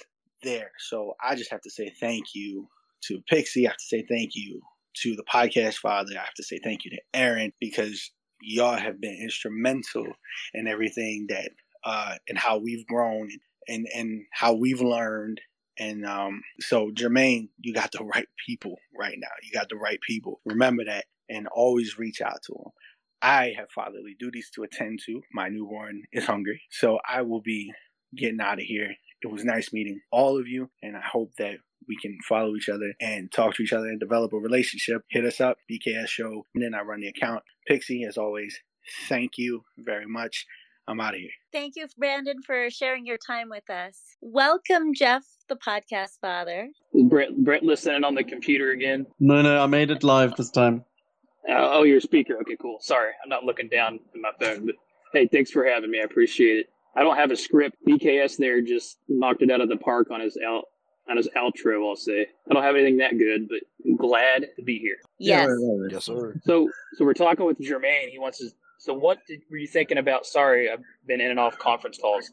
I: there. So I just have to say thank you to Pixie. I have to say thank you to the podcast father. I have to say thank you to Aaron because y'all have been instrumental in everything that uh and how we've grown and and how we've learned and um so Jermaine, you got the right people right now. You got the right people. Remember that and always reach out to them. I have fatherly duties to attend to. My newborn is hungry. So I will be getting out of here. It was nice meeting all of you, and I hope that we can follow each other and talk to each other and develop a relationship. Hit us up, BKS Show, and then I run the account. Pixie, as always, thank you very much. I'm out of here.
A: Thank you, Brandon, for sharing your time with us. Welcome, Jeff, the podcast father.
K: Brett, Brett listening on the computer again.
L: No, no, I made it live this time.
K: Uh, oh, your speaker. Okay, cool. Sorry, I'm not looking down at my phone. But hey, thanks for having me. I appreciate it. I don't have a script. BKS there just knocked it out of the park on his out on his outro. I'll say I don't have anything that good, but I'm glad to be here.
A: Yes.
F: Yes, sir.
K: So, so we're talking with Jermaine. He wants to. So, what did, were you thinking about? Sorry, I've been in and off conference calls.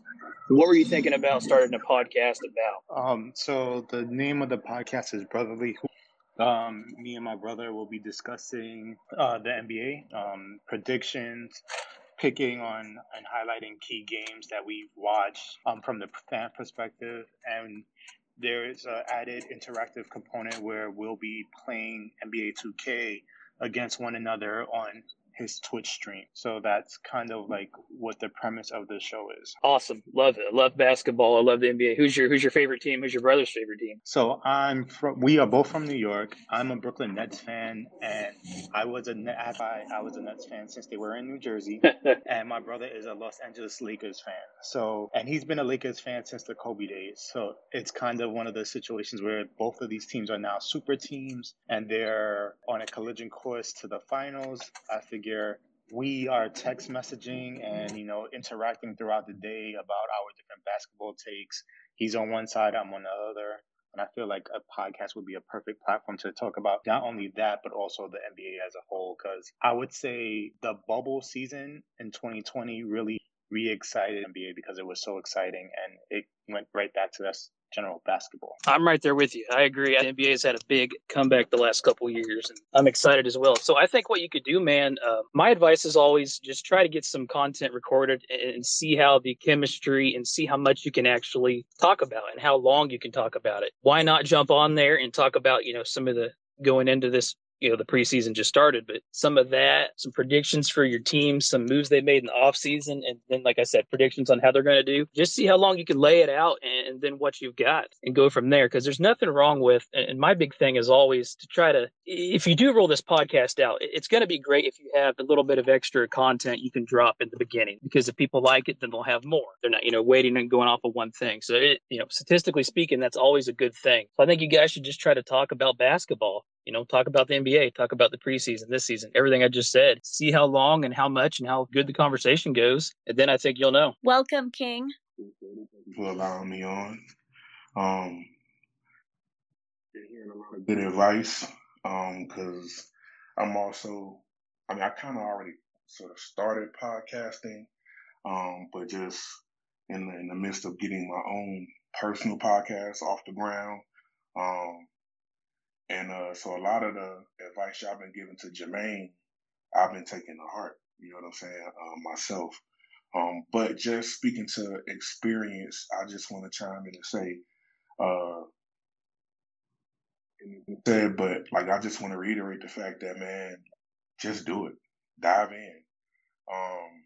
K: What were you thinking about starting a podcast about?
G: Um, so the name of the podcast is Brotherly um, me and my brother will be discussing uh, the NBA um, predictions, picking on and highlighting key games that we've watched um, from the fan perspective, and there is an added interactive component where we'll be playing NBA 2K against one another on his Twitch stream. So that's kind of like what the premise of the show is.
K: Awesome, love it. I love basketball. I love the NBA. Who's your Who's your favorite team? Who's your brother's favorite team?
G: So I'm from. We are both from New York. I'm a Brooklyn Nets fan, and I was a Net. I, I was a Nets fan since they were in New Jersey, and my brother is a Los Angeles Lakers fan. So and he's been a Lakers fan since the Kobe days. So it's kind of one of the situations where both of these teams are now super teams, and they're on a collision course to the finals. I figure figure we are text messaging and you know interacting throughout the day about our different basketball takes. He's on one side, I'm on the other. And I feel like a podcast would be a perfect platform to talk about not only that, but also the NBA as a whole. Because I would say the bubble season in 2020 really re excited NBA because it was so exciting and it went right back to us general basketball.
K: I'm right there with you. I agree. The NBA has had a big comeback the last couple years, and I'm excited as well. So I think what you could do, man. Uh, my advice is always just try to get some content recorded and see how the chemistry and see how much you can actually talk about and how long you can talk about it. Why not jump on there and talk about you know some of the going into this you know the preseason just started, but some of that, some predictions for your team, some moves they made in the offseason, and then like I said, predictions on how they're going to do. Just see how long you can lay it out, and, and then what you've got, and go from there. Because there's nothing wrong with, and my big thing is always to try to, if you do roll this podcast out, it's going to be great if you have a little bit of extra content you can drop in the beginning. Because if people like it, then they'll have more. They're not, you know, waiting and going off of one thing. So it, you know, statistically speaking, that's always a good thing. So I think you guys should just try to talk about basketball. You know, talk about the NBA, talk about the preseason, this season, everything I just said. See how long and how much and how good the conversation goes, and then I think you'll know.
A: Welcome, King.
M: For allowing me on, um, been hearing a lot of good advice. Um, because I'm also, I mean, I kind of already sort of started podcasting, um, but just in the in the midst of getting my own personal podcast off the ground. Um, and uh, so a lot of the advice y'all been giving to Jermaine, I've been taking to heart. You know what I'm saying? Um, myself. Um, but just speaking to experience, I just want to chime in and say, uh, said, but like I just want to reiterate the fact that man, just do it, dive in. Um,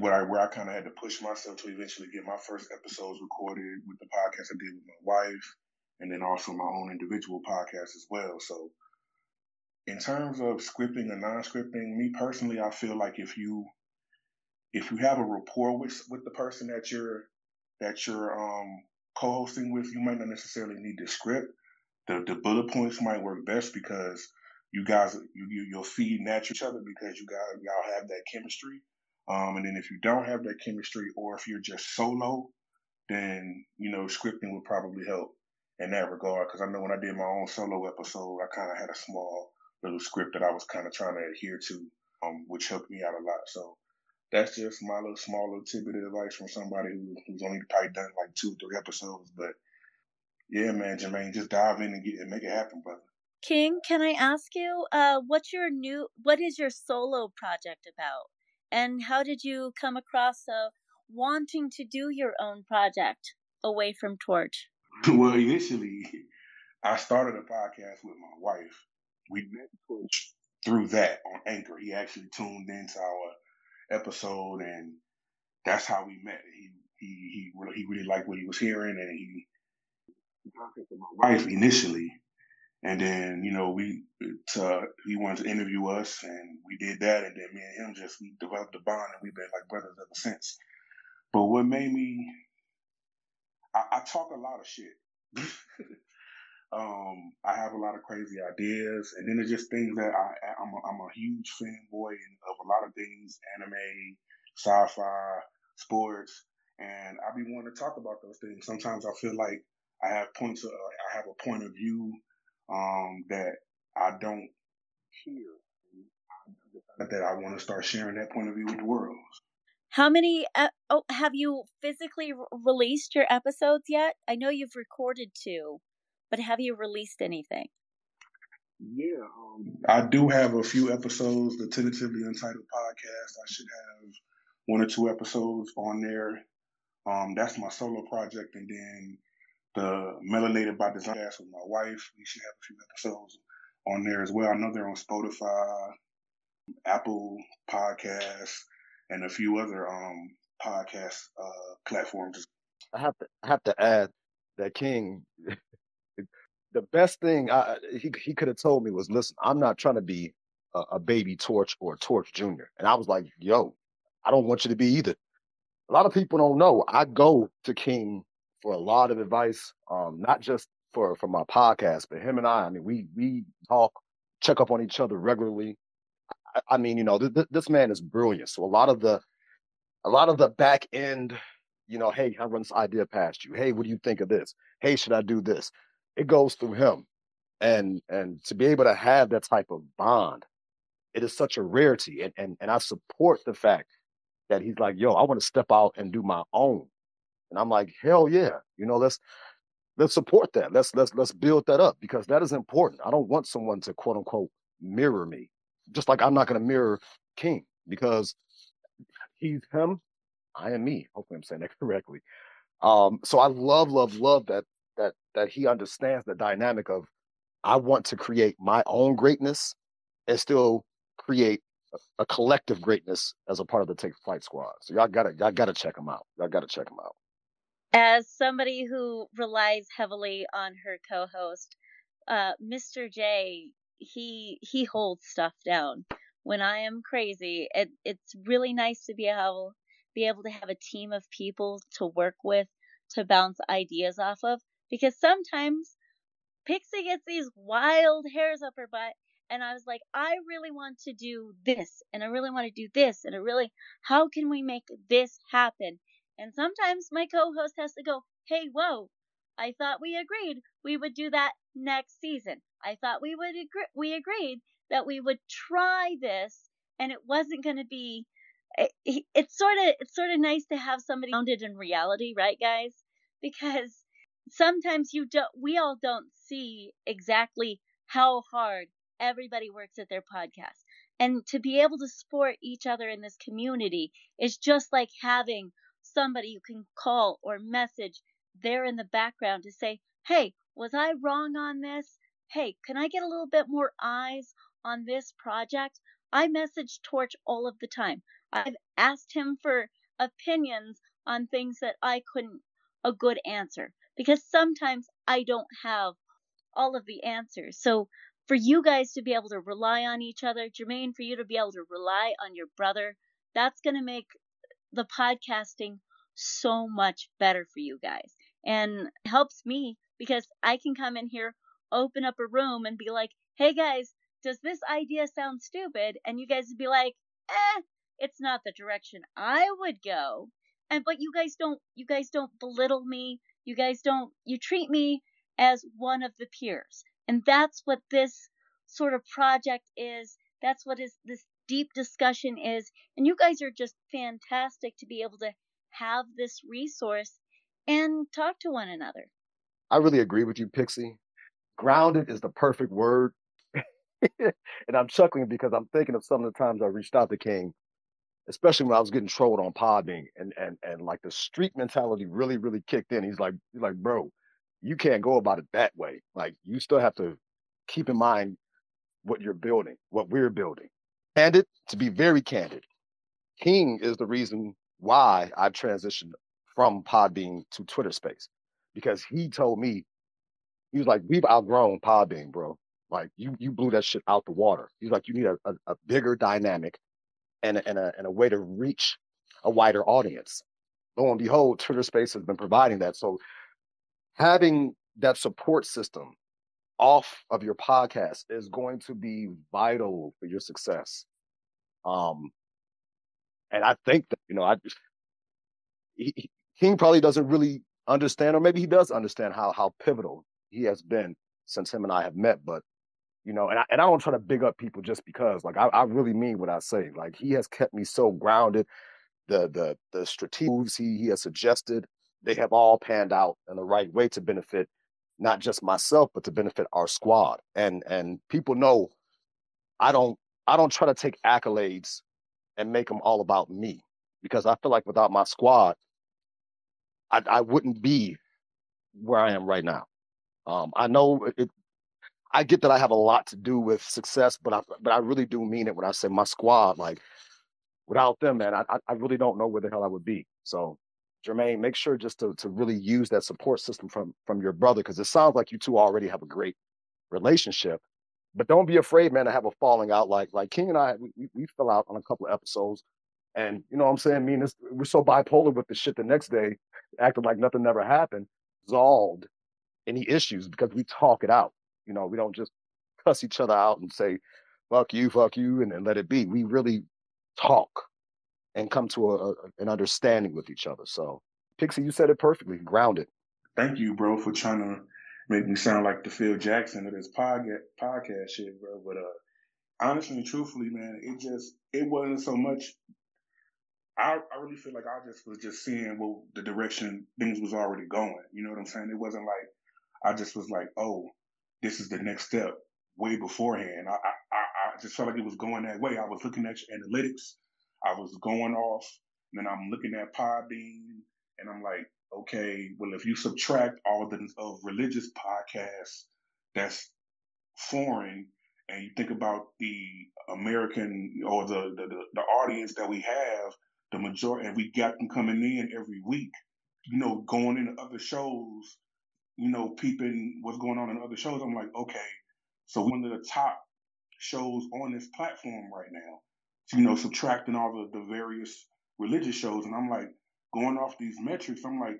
M: where I where I kind of had to push myself to eventually get my first episodes recorded with the podcast I did with my wife, and then also my own individual podcast as well. So, in terms of scripting and non-scripting, me personally, I feel like if you if you have a rapport with with the person that you're that you're um, co-hosting with, you might not necessarily need the script. The the bullet points might work best because you guys you, you you'll feed natural each other because you guys y'all have that chemistry. Um, and then if you don't have that chemistry, or if you're just solo, then you know scripting would probably help in that regard. Because I know when I did my own solo episode, I kind of had a small little script that I was kind of trying to adhere to, um, which helped me out a lot. So that's just my little small little tidbit of advice from somebody who, who's only probably done like two or three episodes. But yeah, man, Jermaine, just dive in and get and make it happen, brother.
A: King, can I ask you, uh, what's your new, what is your solo project about? And how did you come across uh, wanting to do your own project away from Torch?
M: well, initially, I started a podcast with my wife. We met Torch through that on Anchor. He actually tuned into our episode, and that's how we met. He he he really, he really liked what he was hearing, and he contacted my wife initially, and then, you know, we to, uh, he wanted to interview us, and we did that. And then me and him just we developed a bond, and we've been like brothers ever since. But what made me, I, I talk a lot of shit. um, I have a lot of crazy ideas, and then it's just things that I I'm a, I'm a huge fanboy of a lot of things, anime, sci-fi, sports, and I be wanting to talk about those things. Sometimes I feel like I have points, of, I have a point of view um, that I don't hear. That I want to start sharing that point of view with the world.
A: How many? Uh, oh, have you physically re- released your episodes yet? I know you've recorded two, but have you released anything?
M: Yeah, um, I do have a few episodes. The tentatively untitled podcast. I should have one or two episodes on there. Um, that's my solo project, and then the Melanated by Design with my wife. We should have a few episodes on there as well. I know they're on Spotify, Apple Podcasts, and a few other um podcast uh, platforms.
F: I have to I have to add that King. the best thing I, he he could have told me was, listen, I'm not trying to be a, a baby Torch or Torch Junior, and I was like, yo, I don't want you to be either. A lot of people don't know. I go to King for a lot of advice, um, not just for for my podcast, but him and I. I mean, we we talk, check up on each other regularly. I, mean, you know, th- th- this man is brilliant. So a lot of the a lot of the back end, you know, hey, I run this idea past you. Hey, what do you think of this? Hey, should I do this? It goes through him, and and to be able to have that type of bond, it is such a rarity. And and and I support the fact that he's like, yo, I want to step out and do my own. And I'm like, hell yeah, you know, let's let's support that. Let's let's let's build that up because that is important. I don't want someone to quote unquote mirror me. Just like I'm not gonna mirror King because he's him, I am me. Hopefully I'm saying that correctly. Um, so I love, love, love that that that he understands the dynamic of I want to create my own greatness and still create a collective greatness as a part of the Take Flight Squad. So y'all gotta y'all gotta check him out. Y'all gotta check him out.
A: As somebody who relies heavily on her co-host, uh, Mr. J, he he holds stuff down. When I am crazy, it, it's really nice to be able be able to have a team of people to work with to bounce ideas off of because sometimes Pixie gets these wild hairs up her butt and I was like, I really want to do this and I really want to do this and I really how can we make this happen? And sometimes my co-host has to go, "Hey, whoa. I thought we agreed we would do that next season. I thought we would agree we agreed that we would try this and it wasn't going to be eh, it, it's sort of it's sort of nice to have somebody grounded in reality, right guys? Because sometimes you don't we all don't see exactly how hard everybody works at their podcast. And to be able to support each other in this community is just like having somebody you can call or message there in the background to say, Hey, was I wrong on this? Hey, can I get a little bit more eyes on this project? I message Torch all of the time. I've asked him for opinions on things that I couldn't a good answer because sometimes I don't have all of the answers. So for you guys to be able to rely on each other, Jermaine, for you to be able to rely on your brother, that's going to make the podcasting so much better for you guys and helps me because I can come in here, open up a room and be like, hey guys, does this idea sound stupid? And you guys would be like, eh, it's not the direction I would go. And but you guys don't you guys don't belittle me. You guys don't you treat me as one of the peers. And that's what this sort of project is. That's what is this deep discussion is. And you guys are just fantastic to be able to have this resource and talk to one another.
F: I really agree with you, Pixie. Grounded is the perfect word. and I'm chuckling because I'm thinking of some of the times I reached out to King, especially when I was getting trolled on Podbean and and and like the street mentality really, really kicked in. He's like, he's like, bro, you can't go about it that way. Like you still have to keep in mind what you're building, what we're building. Candid, to be very candid, King is the reason why I transitioned from Podbean to Twitter Space because he told me he was like, "We've outgrown Podbean, bro. Like you you blew that shit out the water." He's like, "You need a, a, a bigger dynamic and a, and a and a way to reach a wider audience." Lo and behold, Twitter Space has been providing that. So having that support system off of your podcast is going to be vital for your success. Um, and I think that you know, I he, King probably doesn't really understand, or maybe he does understand how how pivotal he has been since him and I have met. But you know, and I, and I don't try to big up people just because, like, I, I really mean what I say. Like, he has kept me so grounded. The the the strategic moves he he has suggested, they have all panned out in the right way to benefit not just myself, but to benefit our squad. And and people know I don't I don't try to take accolades and make them all about me because I feel like without my squad, I, I wouldn't be where I am right now. Um, I know it, I get that I have a lot to do with success, but I but I really do mean it when I say my squad. Like without them, man, I I really don't know where the hell I would be. So Jermaine, make sure just to to really use that support system from from your brother because it sounds like you two already have a great relationship. But don't be afraid, man, to have a falling out like like King and I we, we fell out on a couple of episodes. And you know what I'm saying? I mean, we're so bipolar with the shit the next day, acting like nothing never happened, resolved any issues because we talk it out. You know, we don't just cuss each other out and say, fuck you, fuck you, and, then let it be. We really talk and come to a, a, an understanding with each other. So, Pixie, you said it perfectly. Grounded.
M: Thank you, bro, for trying to make me sound like the Phil Jackson of this podcast podcast shit, bro. But uh, honestly and truthfully, man, it just it wasn't so much. I, I really feel like I just was just seeing what the direction things was already going. You know what I'm saying? It wasn't like I just was like, oh, this is the next step way beforehand. I, I, I just felt like it was going that way. I was looking at your analytics. I was going off, and then I'm looking at Podbean, and I'm like, okay, well, if you subtract all the of religious podcasts, that's foreign and you think about the American or the, the, the, the audience that we have, the majority, and we got them coming in every week, you know, going into other shows, you know, peeping what's going on in other shows. I'm like, okay, so one of the top shows on this platform right now, you know, subtracting all the, the various religious shows. And I'm like, going off these metrics, I'm like,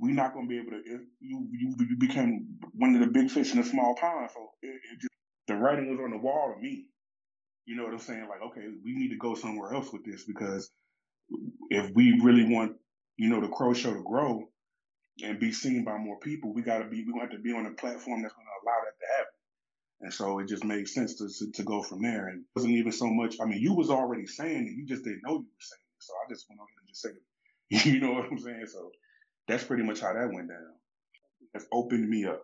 M: we're not going to be able to. You, you you became one of the big fish in a small pond. So it, it just, the writing was on the wall to me. You know what I'm saying? Like, okay, we need to go somewhere else with this because if we really want, you know, the Crow Show to grow and be seen by more people, we got to be, we to have to be on a platform that's to allow that to happen. And so it just made sense to, to, to go from there. And wasn't even so much. I mean, you was already saying it, you just didn't know you were saying it. So I just went on and just said it. You know what I'm saying? So that's pretty much how that went down. It's opened me up.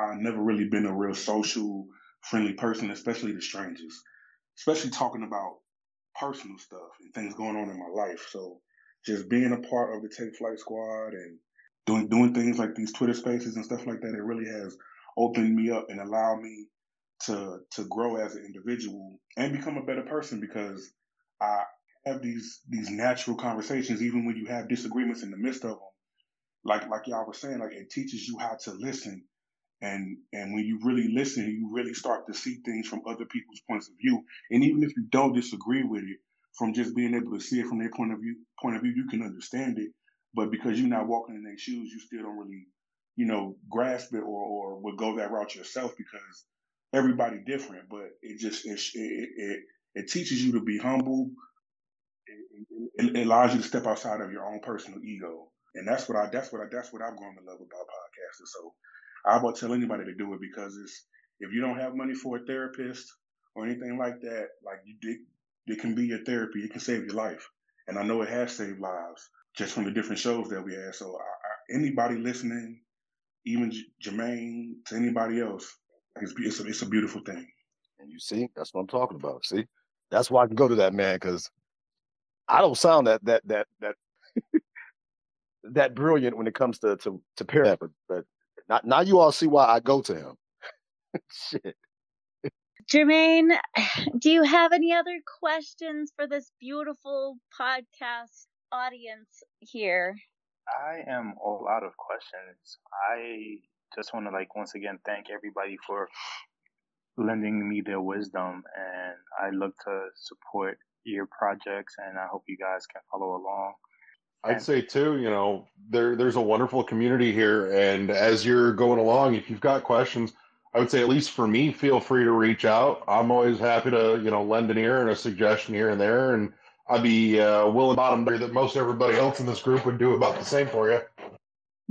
M: I've never really been a real social, friendly person, especially to strangers, especially talking about personal stuff and things going on in my life. So just being a part of the Take Flight Squad and doing doing things like these Twitter Spaces and stuff like that, it really has opened me up and allowed me to to grow as an individual and become a better person because I have these these natural conversations even when you have disagreements in the midst of them like like y'all were saying, like it teaches you how to listen. And and when you really listen, you really start to see things from other people's points of view. And even if you don't disagree with it, from just being able to see it from their point of view point of view, you can understand it. But because you're not walking in their shoes, you still don't really, you know, grasp it or or would go that route yourself because everybody different. But it just it it it, it teaches you to be humble. It, it allows you to step outside of your own personal ego and that's what I that's what I that's what I've grown to love about podcasting. So I would tell anybody to do it because it's if you don't have money for a therapist or anything like that, like you did, it can be your therapy. It can save your life, and I know it has saved lives just from the different shows that we had. So I, I, anybody listening, even J- Jermaine to anybody else, it's it's a, it's a beautiful thing.
F: And you see, that's what I'm talking about. See, that's why I can go to that man because I don't sound that that that that that brilliant when it comes to to to pair that, but but not, now you all see why I go to him. Shit.
A: Jermaine, do you have any other questions for this beautiful podcast audience here?
G: I am all out of questions. I just want to like once again thank everybody for lending me their wisdom and I look to support your projects and I hope you guys can follow along.
N: I'd say too, you know, there there's a wonderful community here, and as you're going along, if you've got questions, I would say at least for me, feel free to reach out. I'm always happy to you know lend an ear and a suggestion here and there, and I'd be uh, willing bottom that most everybody else in this group would do about the same for you.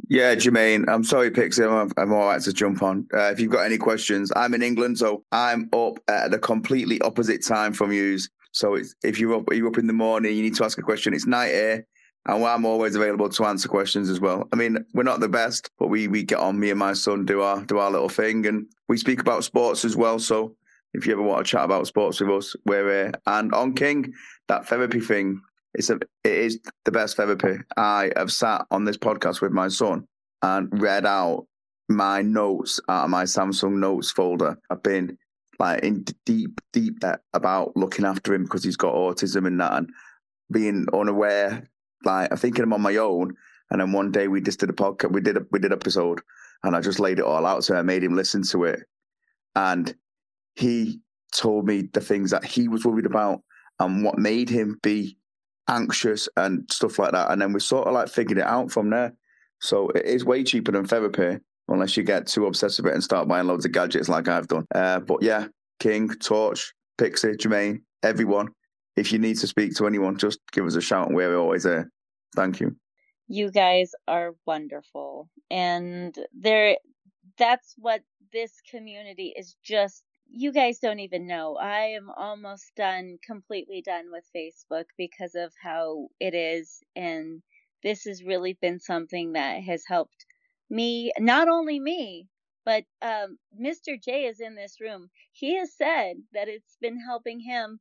O: Yeah, Jermaine, I'm sorry, Pixie. I'm, I'm all right to jump on. Uh, if you've got any questions, I'm in England, so I'm up at the completely opposite time from you. So if you're up, you're up in the morning, you need to ask a question. It's night here and I'm always available to answer questions as well. I mean, we're not the best, but we we get on. Me and my son do our do our little thing, and we speak about sports as well. So if you ever want to chat about sports with us, we're here. And on King, that therapy thing, it's a it is the best therapy. I have sat on this podcast with my son and read out my notes out of my Samsung Notes folder. I've been like in deep, deep debt about looking after him because he's got autism and that, and being unaware like I'm thinking I'm on my own. And then one day we just did a podcast. We did a we did episode, and I just laid it all out. So I made him listen to it, and he told me the things that he was worried about and what made him be anxious and stuff like that. And then we sort of like figured it out from there. So it is way cheaper than therapy, unless you get too obsessed with it and start buying loads of gadgets like I've done. Uh, but yeah, King, Torch, Pixie, Jermaine, everyone, if you need to speak to anyone, just give us a shout and we're always there. Thank you.
A: You guys are wonderful. And there that's what this community is just you guys don't even know. I am almost done, completely done with Facebook because of how it is. And this has really been something that has helped me, not only me, but um, Mr. J is in this room. He has said that it's been helping him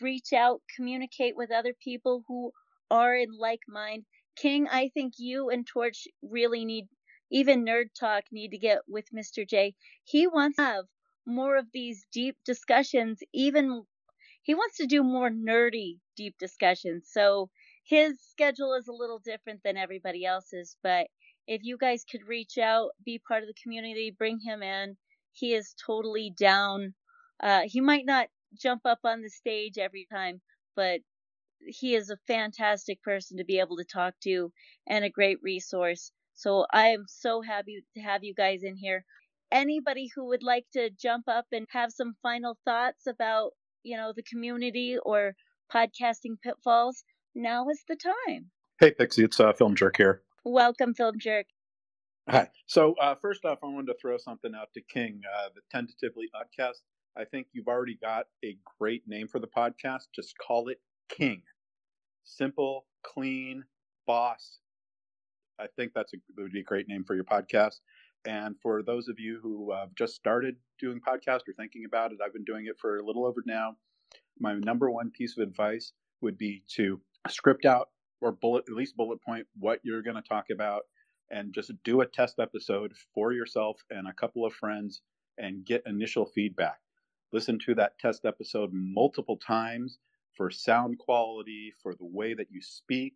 A: reach out, communicate with other people who are in like mind. King, I think you and Torch really need, even Nerd Talk need to get with Mr. J. He wants to have more of these deep discussions, even he wants to do more nerdy deep discussions. So his schedule is a little different than everybody else's, but if you guys could reach out, be part of the community, bring him in, he is totally down. Uh, he might not jump up on the stage every time, but he is a fantastic person to be able to talk to and a great resource. So I am so happy to have you guys in here. Anybody who would like to jump up and have some final thoughts about, you know, the community or podcasting pitfalls, now is the time.
P: Hey, Pixie, it's uh, Film Jerk here.
A: Welcome, Film Jerk.
P: Hi. So, uh, first off, I wanted to throw something out to King, uh, the Tentatively Podcast. I think you've already got a great name for the podcast. Just call it King. Simple, clean, boss. I think that's a, that would be a great name for your podcast. And for those of you who uh, just started doing podcast or thinking about it, I've been doing it for a little over now. My number one piece of advice would be to script out or bullet at least bullet point what you're going to talk about and just do a test episode for yourself and a couple of friends and get initial feedback. Listen to that test episode multiple times for sound quality, for the way that you speak,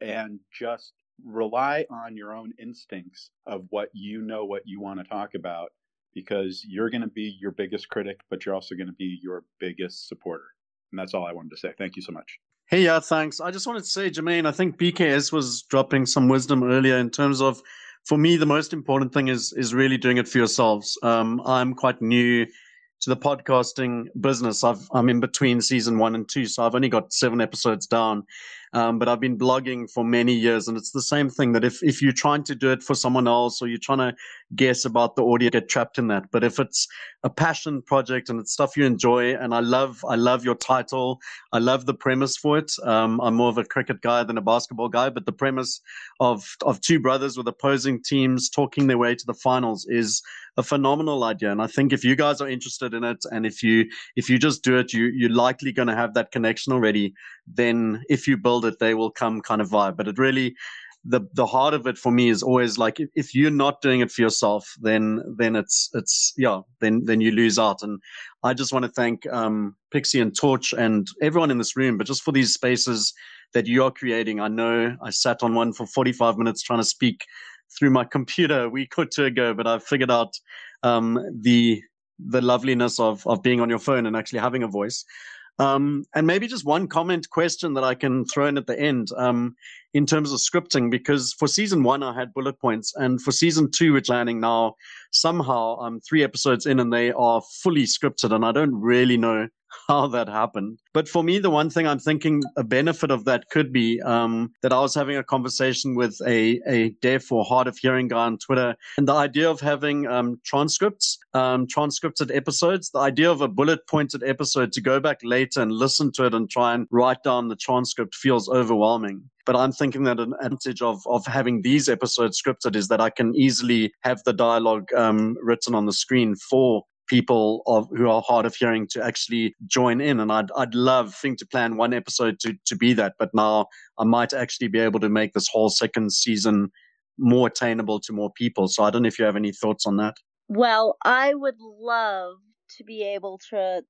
P: and just rely on your own instincts of what you know what you want to talk about because you're going to be your biggest critic, but you're also going to be your biggest supporter. And that's all I wanted to say. Thank you so much.
L: Hey, yeah, thanks. I just wanted to say, Jermaine, I think BKS was dropping some wisdom earlier in terms of, for me, the most important thing is is really doing it for yourselves. Um, I'm quite new to the podcasting business. I've, I'm in between season one and two, so I've only got seven episodes down. Um, but I've been blogging for many years, and it's the same thing that if, if you're trying to do it for someone else or you're trying to guess about the audio, get trapped in that. But if it's a passion project and it's stuff you enjoy, and I love, I love your title, I love the premise for it. Um, I'm more of a cricket guy than a basketball guy, but the premise of of two brothers with opposing teams talking their way to the finals is a phenomenal idea. And I think if you guys are interested in it, and if you if you just do it, you you're likely going to have that connection already. Then if you build it, they will come kind of vibe. But it really the the heart of it for me is always like if you're not doing it for yourself then then it's it's yeah then then you lose out and i just want to thank um, pixie and torch and everyone in this room but just for these spaces that you are creating i know i sat on one for 45 minutes trying to speak through my computer a week or two ago, but I've figured out um, the the loveliness of of being on your phone and actually having a voice. Um, and maybe just one comment question that I can throw in at the end um, in terms of scripting, because for season one, I had bullet points. And for season two, which landing now, somehow I'm three episodes in and they are fully scripted. And I don't really know how that happened. But for me, the one thing I'm thinking a benefit of that could be um, that I was having a conversation with a, a deaf or hard of hearing guy on Twitter, and the idea of having um, transcripts, um, transcripted episodes, the idea of a bullet pointed episode to go back later and listen to it and try and write down the transcript feels overwhelming. But I'm thinking that an advantage of of having these episodes scripted is that I can easily have the dialogue um, written on the screen for people of, who are hard of hearing to actually join in. And I'd, I'd love think to plan one episode to, to be that. But now I might actually be able to make this whole second season more attainable to more people. So I don't know if you have any thoughts on that.
A: Well, I would love to be able to,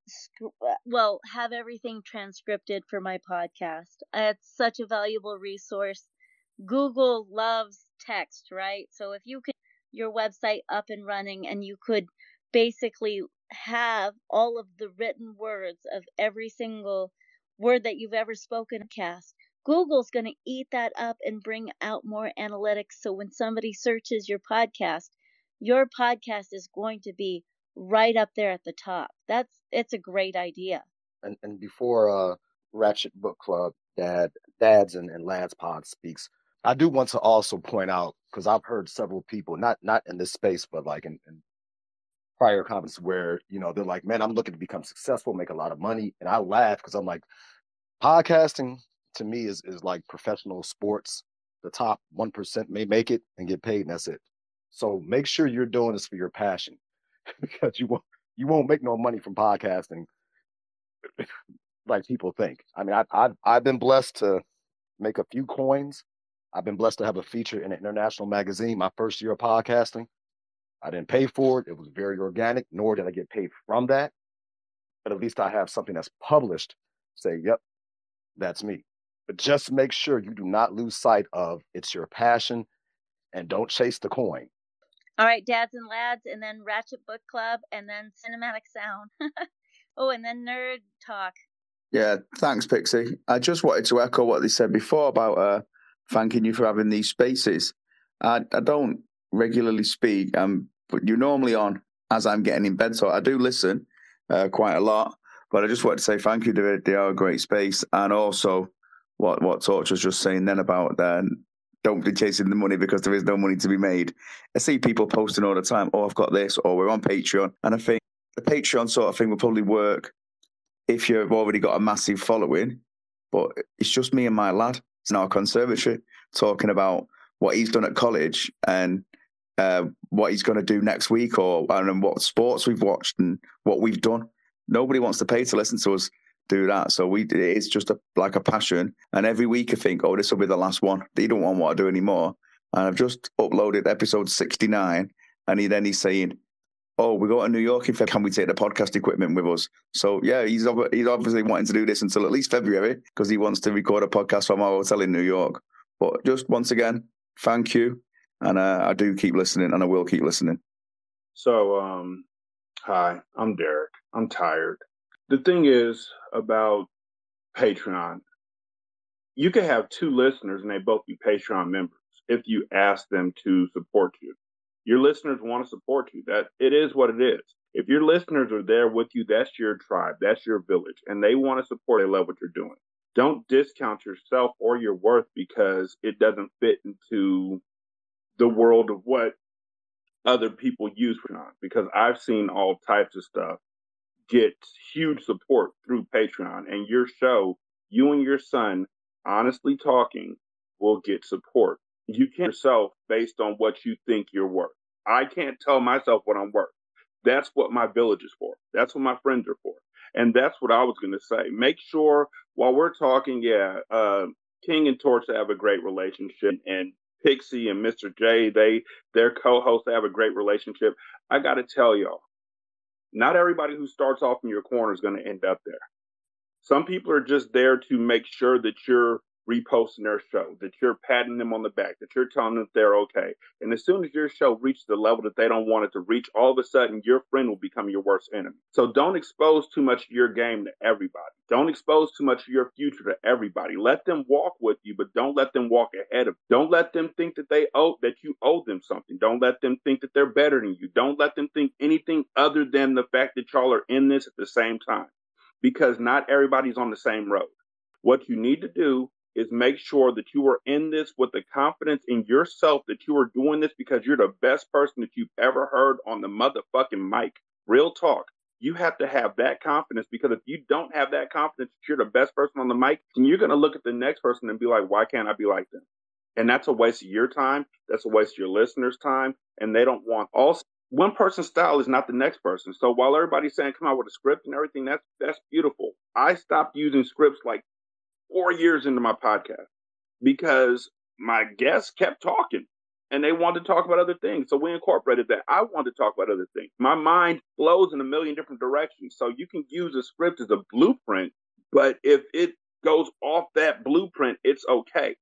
A: well, have everything transcribed for my podcast. It's such a valuable resource. Google loves text, right? So if you could your website up and running and you could basically have all of the written words of every single word that you've ever spoken cast. Google's going to eat that up and bring out more analytics. So when somebody searches your podcast, your podcast is going to be right up there at the top. That's it's a great idea.
F: And and before uh Ratchet Book Club, Dad, Dads and, and Lads Pod speaks, I do want to also point out because I've heard several people, not not in this space, but like in, in prior comments where you know they're like, "Man, I'm looking to become successful, make a lot of money," and I laugh because I'm like, podcasting to me is is like professional sports. The top one percent may make it and get paid, and that's it. So make sure you're doing this for your passion, because you won't you won't make no money from podcasting like people think. I mean, I, I've I've been blessed to make a few coins. I've been blessed to have a feature in an international magazine my first year of podcasting. I didn't pay for it. It was very organic, nor did I get paid from that. But at least I have something that's published. Say, yep, that's me. But just make sure you do not lose sight of it's your passion and don't chase the coin.
A: All right, dads and lads, and then Ratchet Book Club, and then Cinematic Sound. oh, and then Nerd Talk.
O: Yeah, thanks, Pixie. I just wanted to echo what they said before about uh, thanking you for having these spaces. I, I don't regularly speak, um, but you're normally on as I'm getting in bed, so I do listen uh, quite a lot. But I just wanted to say thank you. They, are a great space, and also what what Torch was just saying then about uh, don't be chasing the money because there is no money to be made. I see people posting all the time, oh, I've got this, or we're on Patreon. And I think the Patreon sort of thing will probably work if you've already got a massive following. But it's just me and my lad in our conservatory talking about what he's done at college and uh, what he's going to do next week, or and what sports we've watched and what we've done. Nobody wants to pay to listen to us do that. So we it's just a, like a passion. And every week I think, oh, this will be the last one. They don't want what I do anymore. And I've just uploaded episode 69. And he then he's saying, oh, we go to New York in. Can we take the podcast equipment with us? So yeah, he's he's obviously wanting to do this until at least February because he wants to record a podcast from our hotel in New York. But just once again, thank you, and uh, I do keep listening, and I will keep listening.
Q: So, um, hi, I'm Derek. I'm tired the thing is about Patreon, you could have two listeners and they both be Patreon members if you ask them to support you. Your listeners want to support you. That it is what it is. If your listeners are there with you, that's your tribe, that's your village, and they want to support. They love what you're doing. Don't discount yourself or your worth because it doesn't fit into the world of what other people use for on. Because I've seen all types of stuff get huge support through Patreon. And your show, you and your son, honestly talking, will get support. You can't yourself based on what you think you're worth. I can't tell myself what I'm worth. That's what my village is for. That's what my friends are for. And that's what I was going to say. Make sure while we're talking, yeah, uh, King and Torch have a great relationship, and Pixie and Mr. J, they their co-hosts have a great relationship. I got to tell y'all, not everybody who starts off in your corner is going to end up there. Some people are just there to make sure that you're reposting their show, that you're patting them on the back, that you're telling them they're okay. And as soon as your show reaches the level that they don't want it to reach, all of a sudden your friend will become your worst enemy. So don't expose too much of your game to everybody. Don't expose too much of your future to everybody. Let them walk with you, but don't let them walk ahead of you. Don't let them think that they owe that you owe them something. Don't let them think that they're better than you. Don't let them think anything other than the fact that y'all are in this at the same time. Because not everybody's on the same road. What you need to do is make sure that you are in this with the confidence in yourself that you are doing this because you're the best person that you've ever heard on the motherfucking mic. Real talk. You have to have that confidence because if you don't have that confidence that you're the best person on the mic, then you're going to look at the next person and be like, why can't I be like them? And that's a waste of your time. That's a waste of your listeners' time. And they don't want all one person's style is not the next person. So while everybody's saying come out with a script and everything, that's that's beautiful. I stopped using scripts like four years into my podcast because my guests kept talking and they wanted to talk about other things. So we incorporated that. I wanted to talk about other things. My mind flows in a million different directions. So you can use a script as a blueprint, but if it goes off that blueprint, it's okay.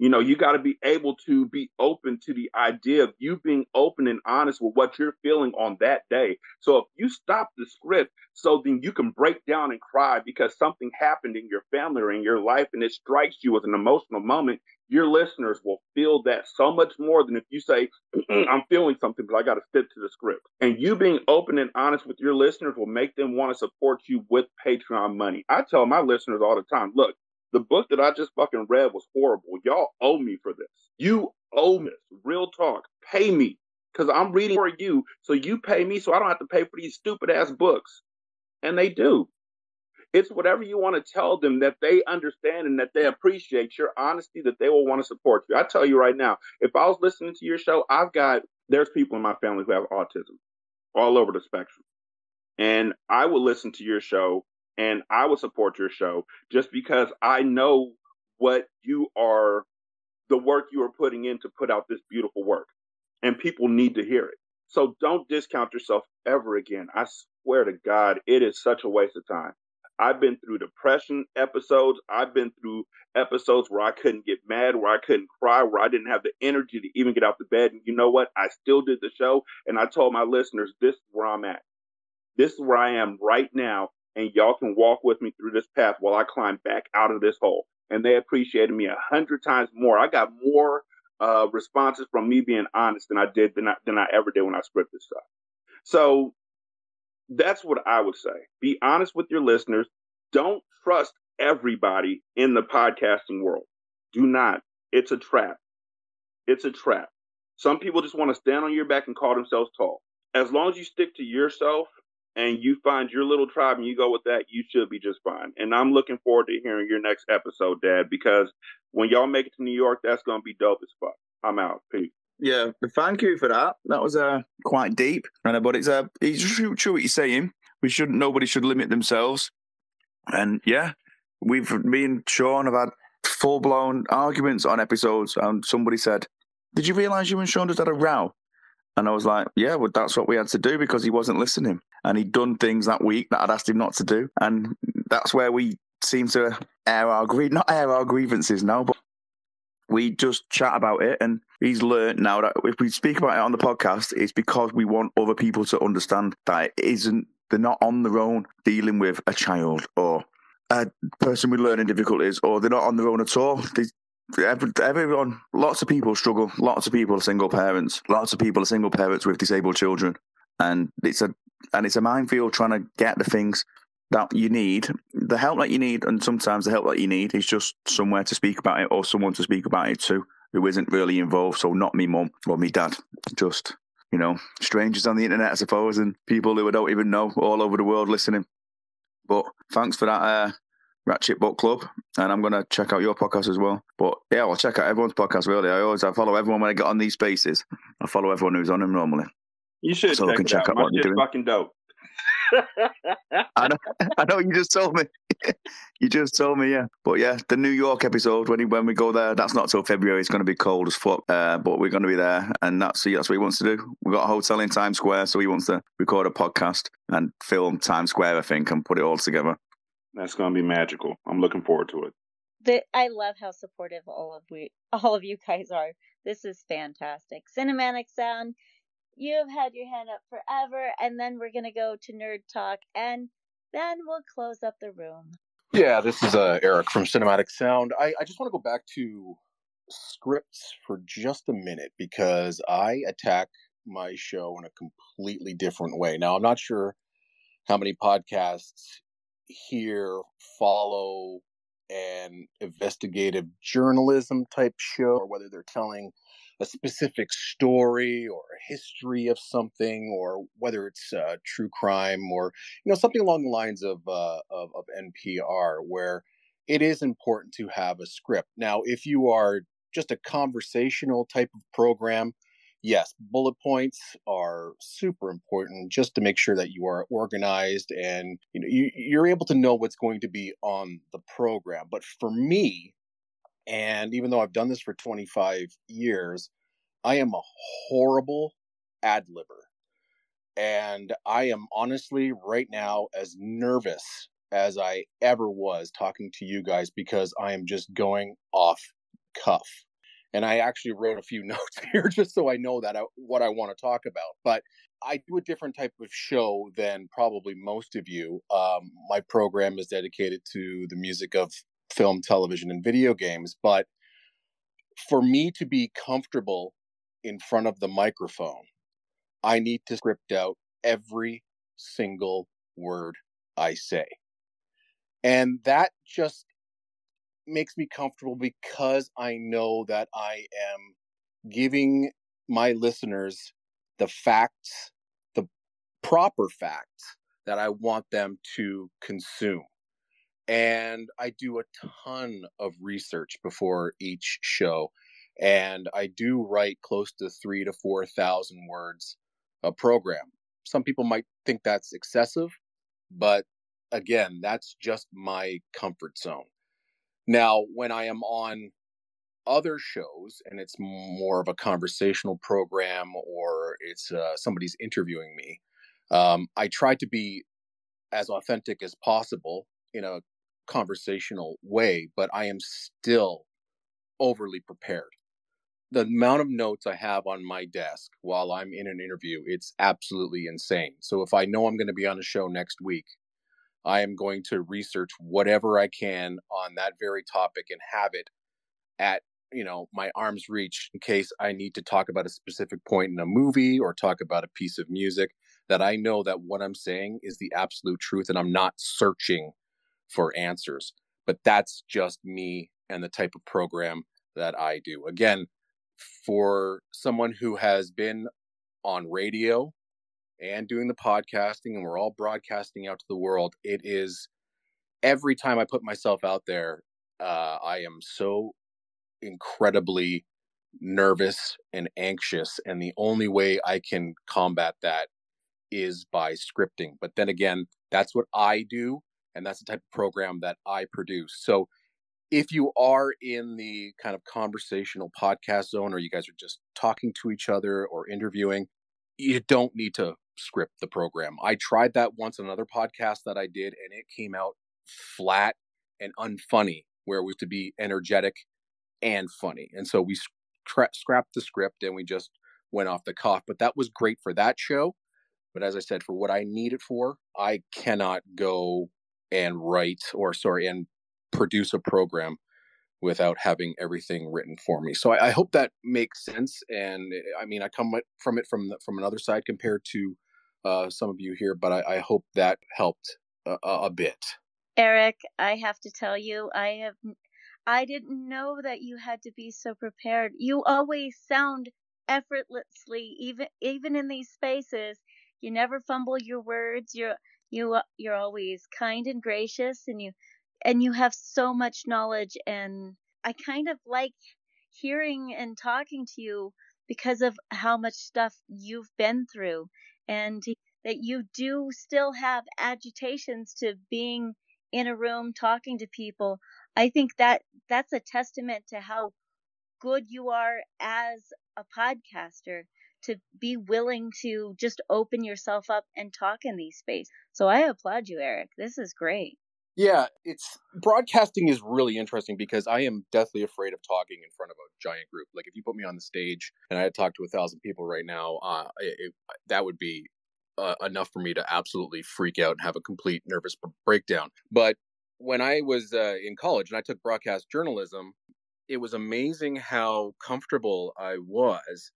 Q: You know, you got to be able to be open to the idea of you being open and honest with what you're feeling on that day. So if you stop the script so then you can break down and cry because something happened in your family or in your life and it strikes you as an emotional moment, your listeners will feel that so much more than if you say, I'm feeling something, but I got to stick to the script. And you being open and honest with your listeners will make them want to support you with Patreon money. I tell my listeners all the time, look, the book that I just fucking read was horrible. Y'all owe me for this. You owe me. Real talk. Pay me. Because I'm reading for you. So you pay me so I don't have to pay for these stupid ass books. And they do. It's whatever you want to tell them that they understand and that they appreciate your honesty, that they will want to support you. I tell you right now, if I was listening to your show, I've got, there's people in my family who have autism all over the spectrum. And I will listen to your show and I will support your show just because I know what you are, the work you are putting in to put out this beautiful work, and people need to hear it. So don't discount yourself ever again. I swear to God, it is such a waste of time. I've been through depression episodes. I've been through episodes where I couldn't get mad, where I couldn't cry, where I didn't have the energy to even get out the bed. And you know what? I still did the show. And I told my listeners, this is where I'm at. This is where I am right now. And y'all can walk with me through this path while I climb back out of this hole. And they appreciated me a hundred times more. I got more uh, responses from me being honest than I did than I, than I ever did when I scripted stuff. So that's what I would say. Be honest with your listeners. Don't trust everybody in the podcasting world. Do not. It's a trap. It's a trap. Some people just want to stand on your back and call themselves tall. As long as you stick to yourself and you find your little tribe and you go with that, you should be just fine. And I'm looking forward to hearing your next episode, Dad, because when y'all make it to New York, that's going to be dope as fuck. I'm out. Peace.
O: Yeah, thank you for that. That was uh, quite deep, and but it's uh, it's true, true what you're saying. We shouldn't. Nobody should limit themselves. And yeah, we've me and Sean have had full blown arguments on episodes. And somebody said, "Did you realise you and Sean just had a row?" And I was like, "Yeah, well, that's what we had to do because he wasn't listening, and he'd done things that week that I'd asked him not to do, and that's where we seem to air our grief, not air our grievances now, but we just chat about it. And he's learned now that if we speak about it on the podcast it's because we want other people to understand that it isn't they're not on their own dealing with a child or a person with learning difficulties or they're not on their own at all. They, everyone lots of people struggle. Lots of people are single parents. Lots of people are single parents with disabled children. And it's a and it's a minefield trying to get the things that you need, the help that you need, and sometimes the help that you need is just somewhere to speak about it or someone to speak about it to who isn't really involved. So not me mum or me dad, just you know strangers on the internet, I suppose, and people who I don't even know all over the world listening. But thanks for that, uh, Ratchet Book Club, and I'm gonna check out your podcast as well. But yeah, I'll check out everyone's podcast. Really, I always I follow everyone when I get on these spaces. I follow everyone who's on them normally.
Q: You should
O: so
Q: check
O: I can
Q: it
O: check
Q: out.
O: out
Q: My
O: what they're
Q: shit's
O: doing.
Q: fucking dope.
O: I know, I know. You just told me. you just told me, yeah. But yeah, the New York episode when he, when we go there, that's not till February. It's going to be cold as fuck, uh, but we're going to be there, and that's that's what he wants to do. We got a hotel in Times Square, so he wants to record a podcast and film Times Square, I think, and put it all together.
Q: That's going to be magical. I'm looking forward to it.
A: The, I love how supportive all of we all of you guys are. This is fantastic. Cinematic sound. You have had your hand up forever, and then we're gonna go to nerd talk, and then we'll close up the room.
R: Yeah, this is uh, Eric from Cinematic Sound. I, I just want to go back to scripts for just a minute because I attack my show in a completely different way. Now, I'm not sure how many podcasts here follow an investigative journalism type show or whether they're telling a specific story or a history of something or whether it's uh, true crime or you know something along the lines of, uh, of of NPR where it is important to have a script. Now, if you are just a conversational type of program, yes, bullet points are super important just to make sure that you are organized and you know you, you're able to know what's going to be on the program. But for me, and even though I've done this for 25 years, I am a horrible ad libber. And I am honestly right now as nervous as I ever was talking to you guys because I am just going off cuff. And I actually wrote a few notes here just so I know that I, what I want to talk about. But I do a different type of show than probably most of you. Um, my program is dedicated to the music of film, television, and video games. But for me to be comfortable in front of the microphone, I need to script out every single word I say. And that just makes me comfortable because I know that I am giving my listeners the facts, the proper facts that I want them to consume. And I do a ton of research before each show. And I do write close to three to 4,000 words a program. Some people might think that's excessive, but again, that's just my comfort zone. Now, when I am on other shows and it's more of a conversational program or it's uh, somebody's interviewing me, um, I try to be as authentic as possible in a conversational way, but I am still overly prepared. The amount of notes I have on my desk while I'm in an interview, it's absolutely insane. So if I know I'm going to be on a show next week, I am going to research whatever I can on that very topic and have it at you know my arm's reach in case I need to talk about a specific point in a movie or talk about a piece of music that I know that what I'm saying is the absolute truth and I'm not searching for answers. But that's just me and the type of program that I do. Again, for someone who has been on radio and doing the podcasting and we're all broadcasting out to the world, it is every time I put myself out there, uh, I am so incredibly nervous and anxious. And the only way I can combat that is by scripting. But then again, that's what I do. And that's the type of program that I produce. So if you are in the kind of conversational podcast zone or you guys are just talking to each other or interviewing, you don't need to script the program. I tried that once on another podcast that I did and it came out flat and unfunny where we have to be energetic and funny. And so we scra- scrapped the script and we just went off the cuff. But that was great for that show. But as I said, for what I need it for, I cannot go and write or sorry and produce a program without having everything written for me. So I, I hope that makes sense. And I mean, I come from it from the, from another side compared to uh, some of you here, but I, I hope that helped a, a bit.
A: Eric, I have to tell you, I have I didn't know that you had to be so prepared. You always sound effortlessly, even even in these spaces. You never fumble your words. You're you uh, you're always kind and gracious, and you and you have so much knowledge. And I kind of like hearing and talking to you because of how much stuff you've been through, and that you do still have agitations to being in a room talking to people I think that that's a testament to how good you are as a podcaster to be willing to just open yourself up and talk in these spaces. So I applaud you, Eric. This is great.
R: Yeah, it's broadcasting is really interesting because I am deathly afraid of talking in front of a giant group. Like if you put me on the stage and I talk to a thousand people right now, uh, it, it, that would be uh, enough for me to absolutely freak out and have a complete nervous breakdown. But when I was uh, in college and I took broadcast journalism, it was amazing how comfortable I was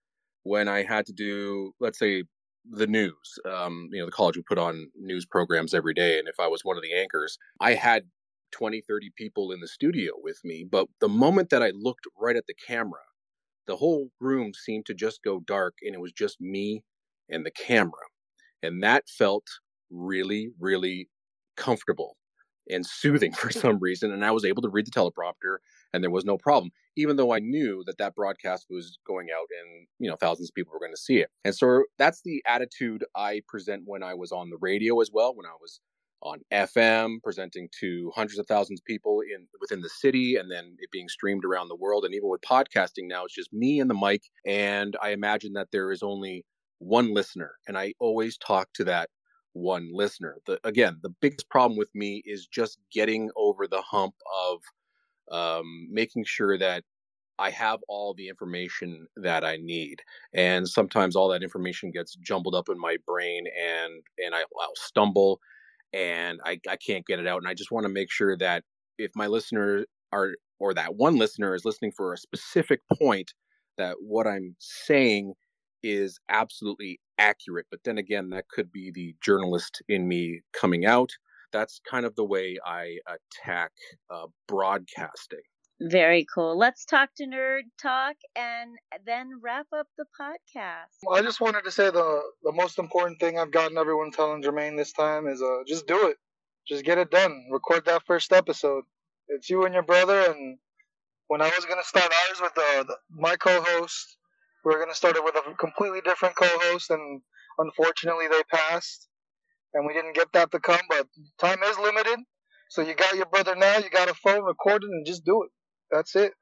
R: when I had to do, let's say, the news. Um, you know, the college would put on news programs every day. And if I was one of the anchors, I had 20, 30 people in the studio with me. But the moment that I looked right at the camera, the whole room seemed to just go dark and it was just me and the camera. And that felt really, really comfortable and soothing for some reason. And I was able to read the teleprompter and there was no problem, even though I knew that that broadcast was going out and, you know, thousands of people were going to see it. And so that's the attitude I present when I was on the radio as well, when I was on FM, presenting to hundreds of thousands of people in within the city, and then it being streamed around the world. And even with podcasting now, it's just me and the mic. And I imagine that there is only one listener, and I always talk to that one listener. The, again, the biggest problem with me is just getting over the hump of um, making sure that I have all the information that I need, and sometimes all that information gets jumbled up in my brain, and and I, will stumble, and I, I can't get it out. And I just want to make sure that if my listeners are or that one listener is listening for a specific point, that what I'm saying is absolutely accurate. But then again, that could be the journalist in me coming out. That's kind of the way I attack uh, broadcasting.
A: Very cool. Let's talk to Nerd Talk and then wrap up the podcast.
S: Well, I just wanted to say the the most important thing I've gotten everyone telling Jermaine this time is uh just do it. Just get it done. Record that first episode. It's you and your brother and when I was gonna start ours with uh, the, my co-host, we were gonna start it with a completely different co-host, and unfortunately they passed, and we didn't get that to come. But time is limited, so you got your brother now. You got a phone, record it, and just do it. That's it.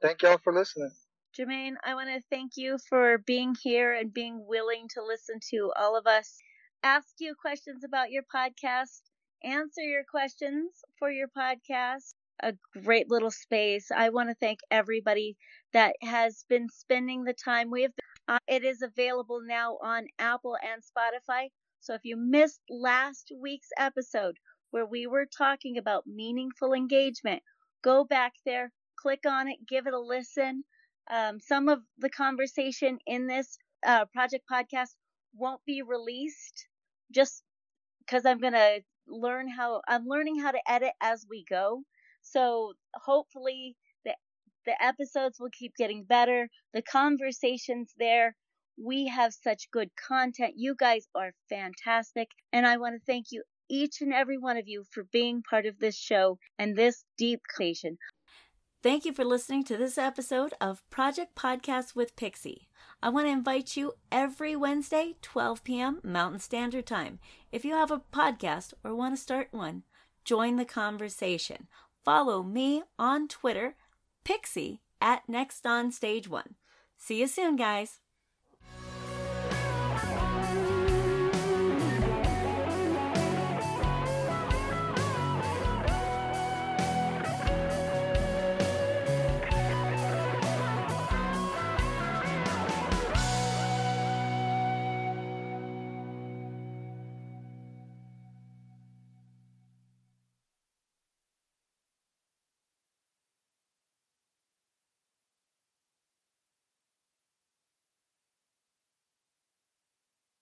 S: thank y'all for listening.
A: Jermaine, I want to thank you for being here and being willing to listen to all of us, ask you questions about your podcast, answer your questions for your podcast. A great little space. I want to thank everybody that has been spending the time. We have uh, it is available now on Apple and Spotify. So if you missed last week's episode where we were talking about meaningful engagement, go back there, click on it, give it a listen. Um, some of the conversation in this uh, project podcast won't be released just because I'm going to learn how I'm learning how to edit as we go. So hopefully the the episodes will keep getting better. The conversations there. We have such good content. You guys are fantastic. And I want to thank you, each and every one of you, for being part of this show and this deep creation. Thank you for listening to this episode of Project Podcast with Pixie. I want to invite you every Wednesday, 12 p.m. Mountain Standard Time. If you have a podcast or want to start one, join the conversation. Follow me on Twitter, Pixie, at Next on Stage One. See you soon, guys.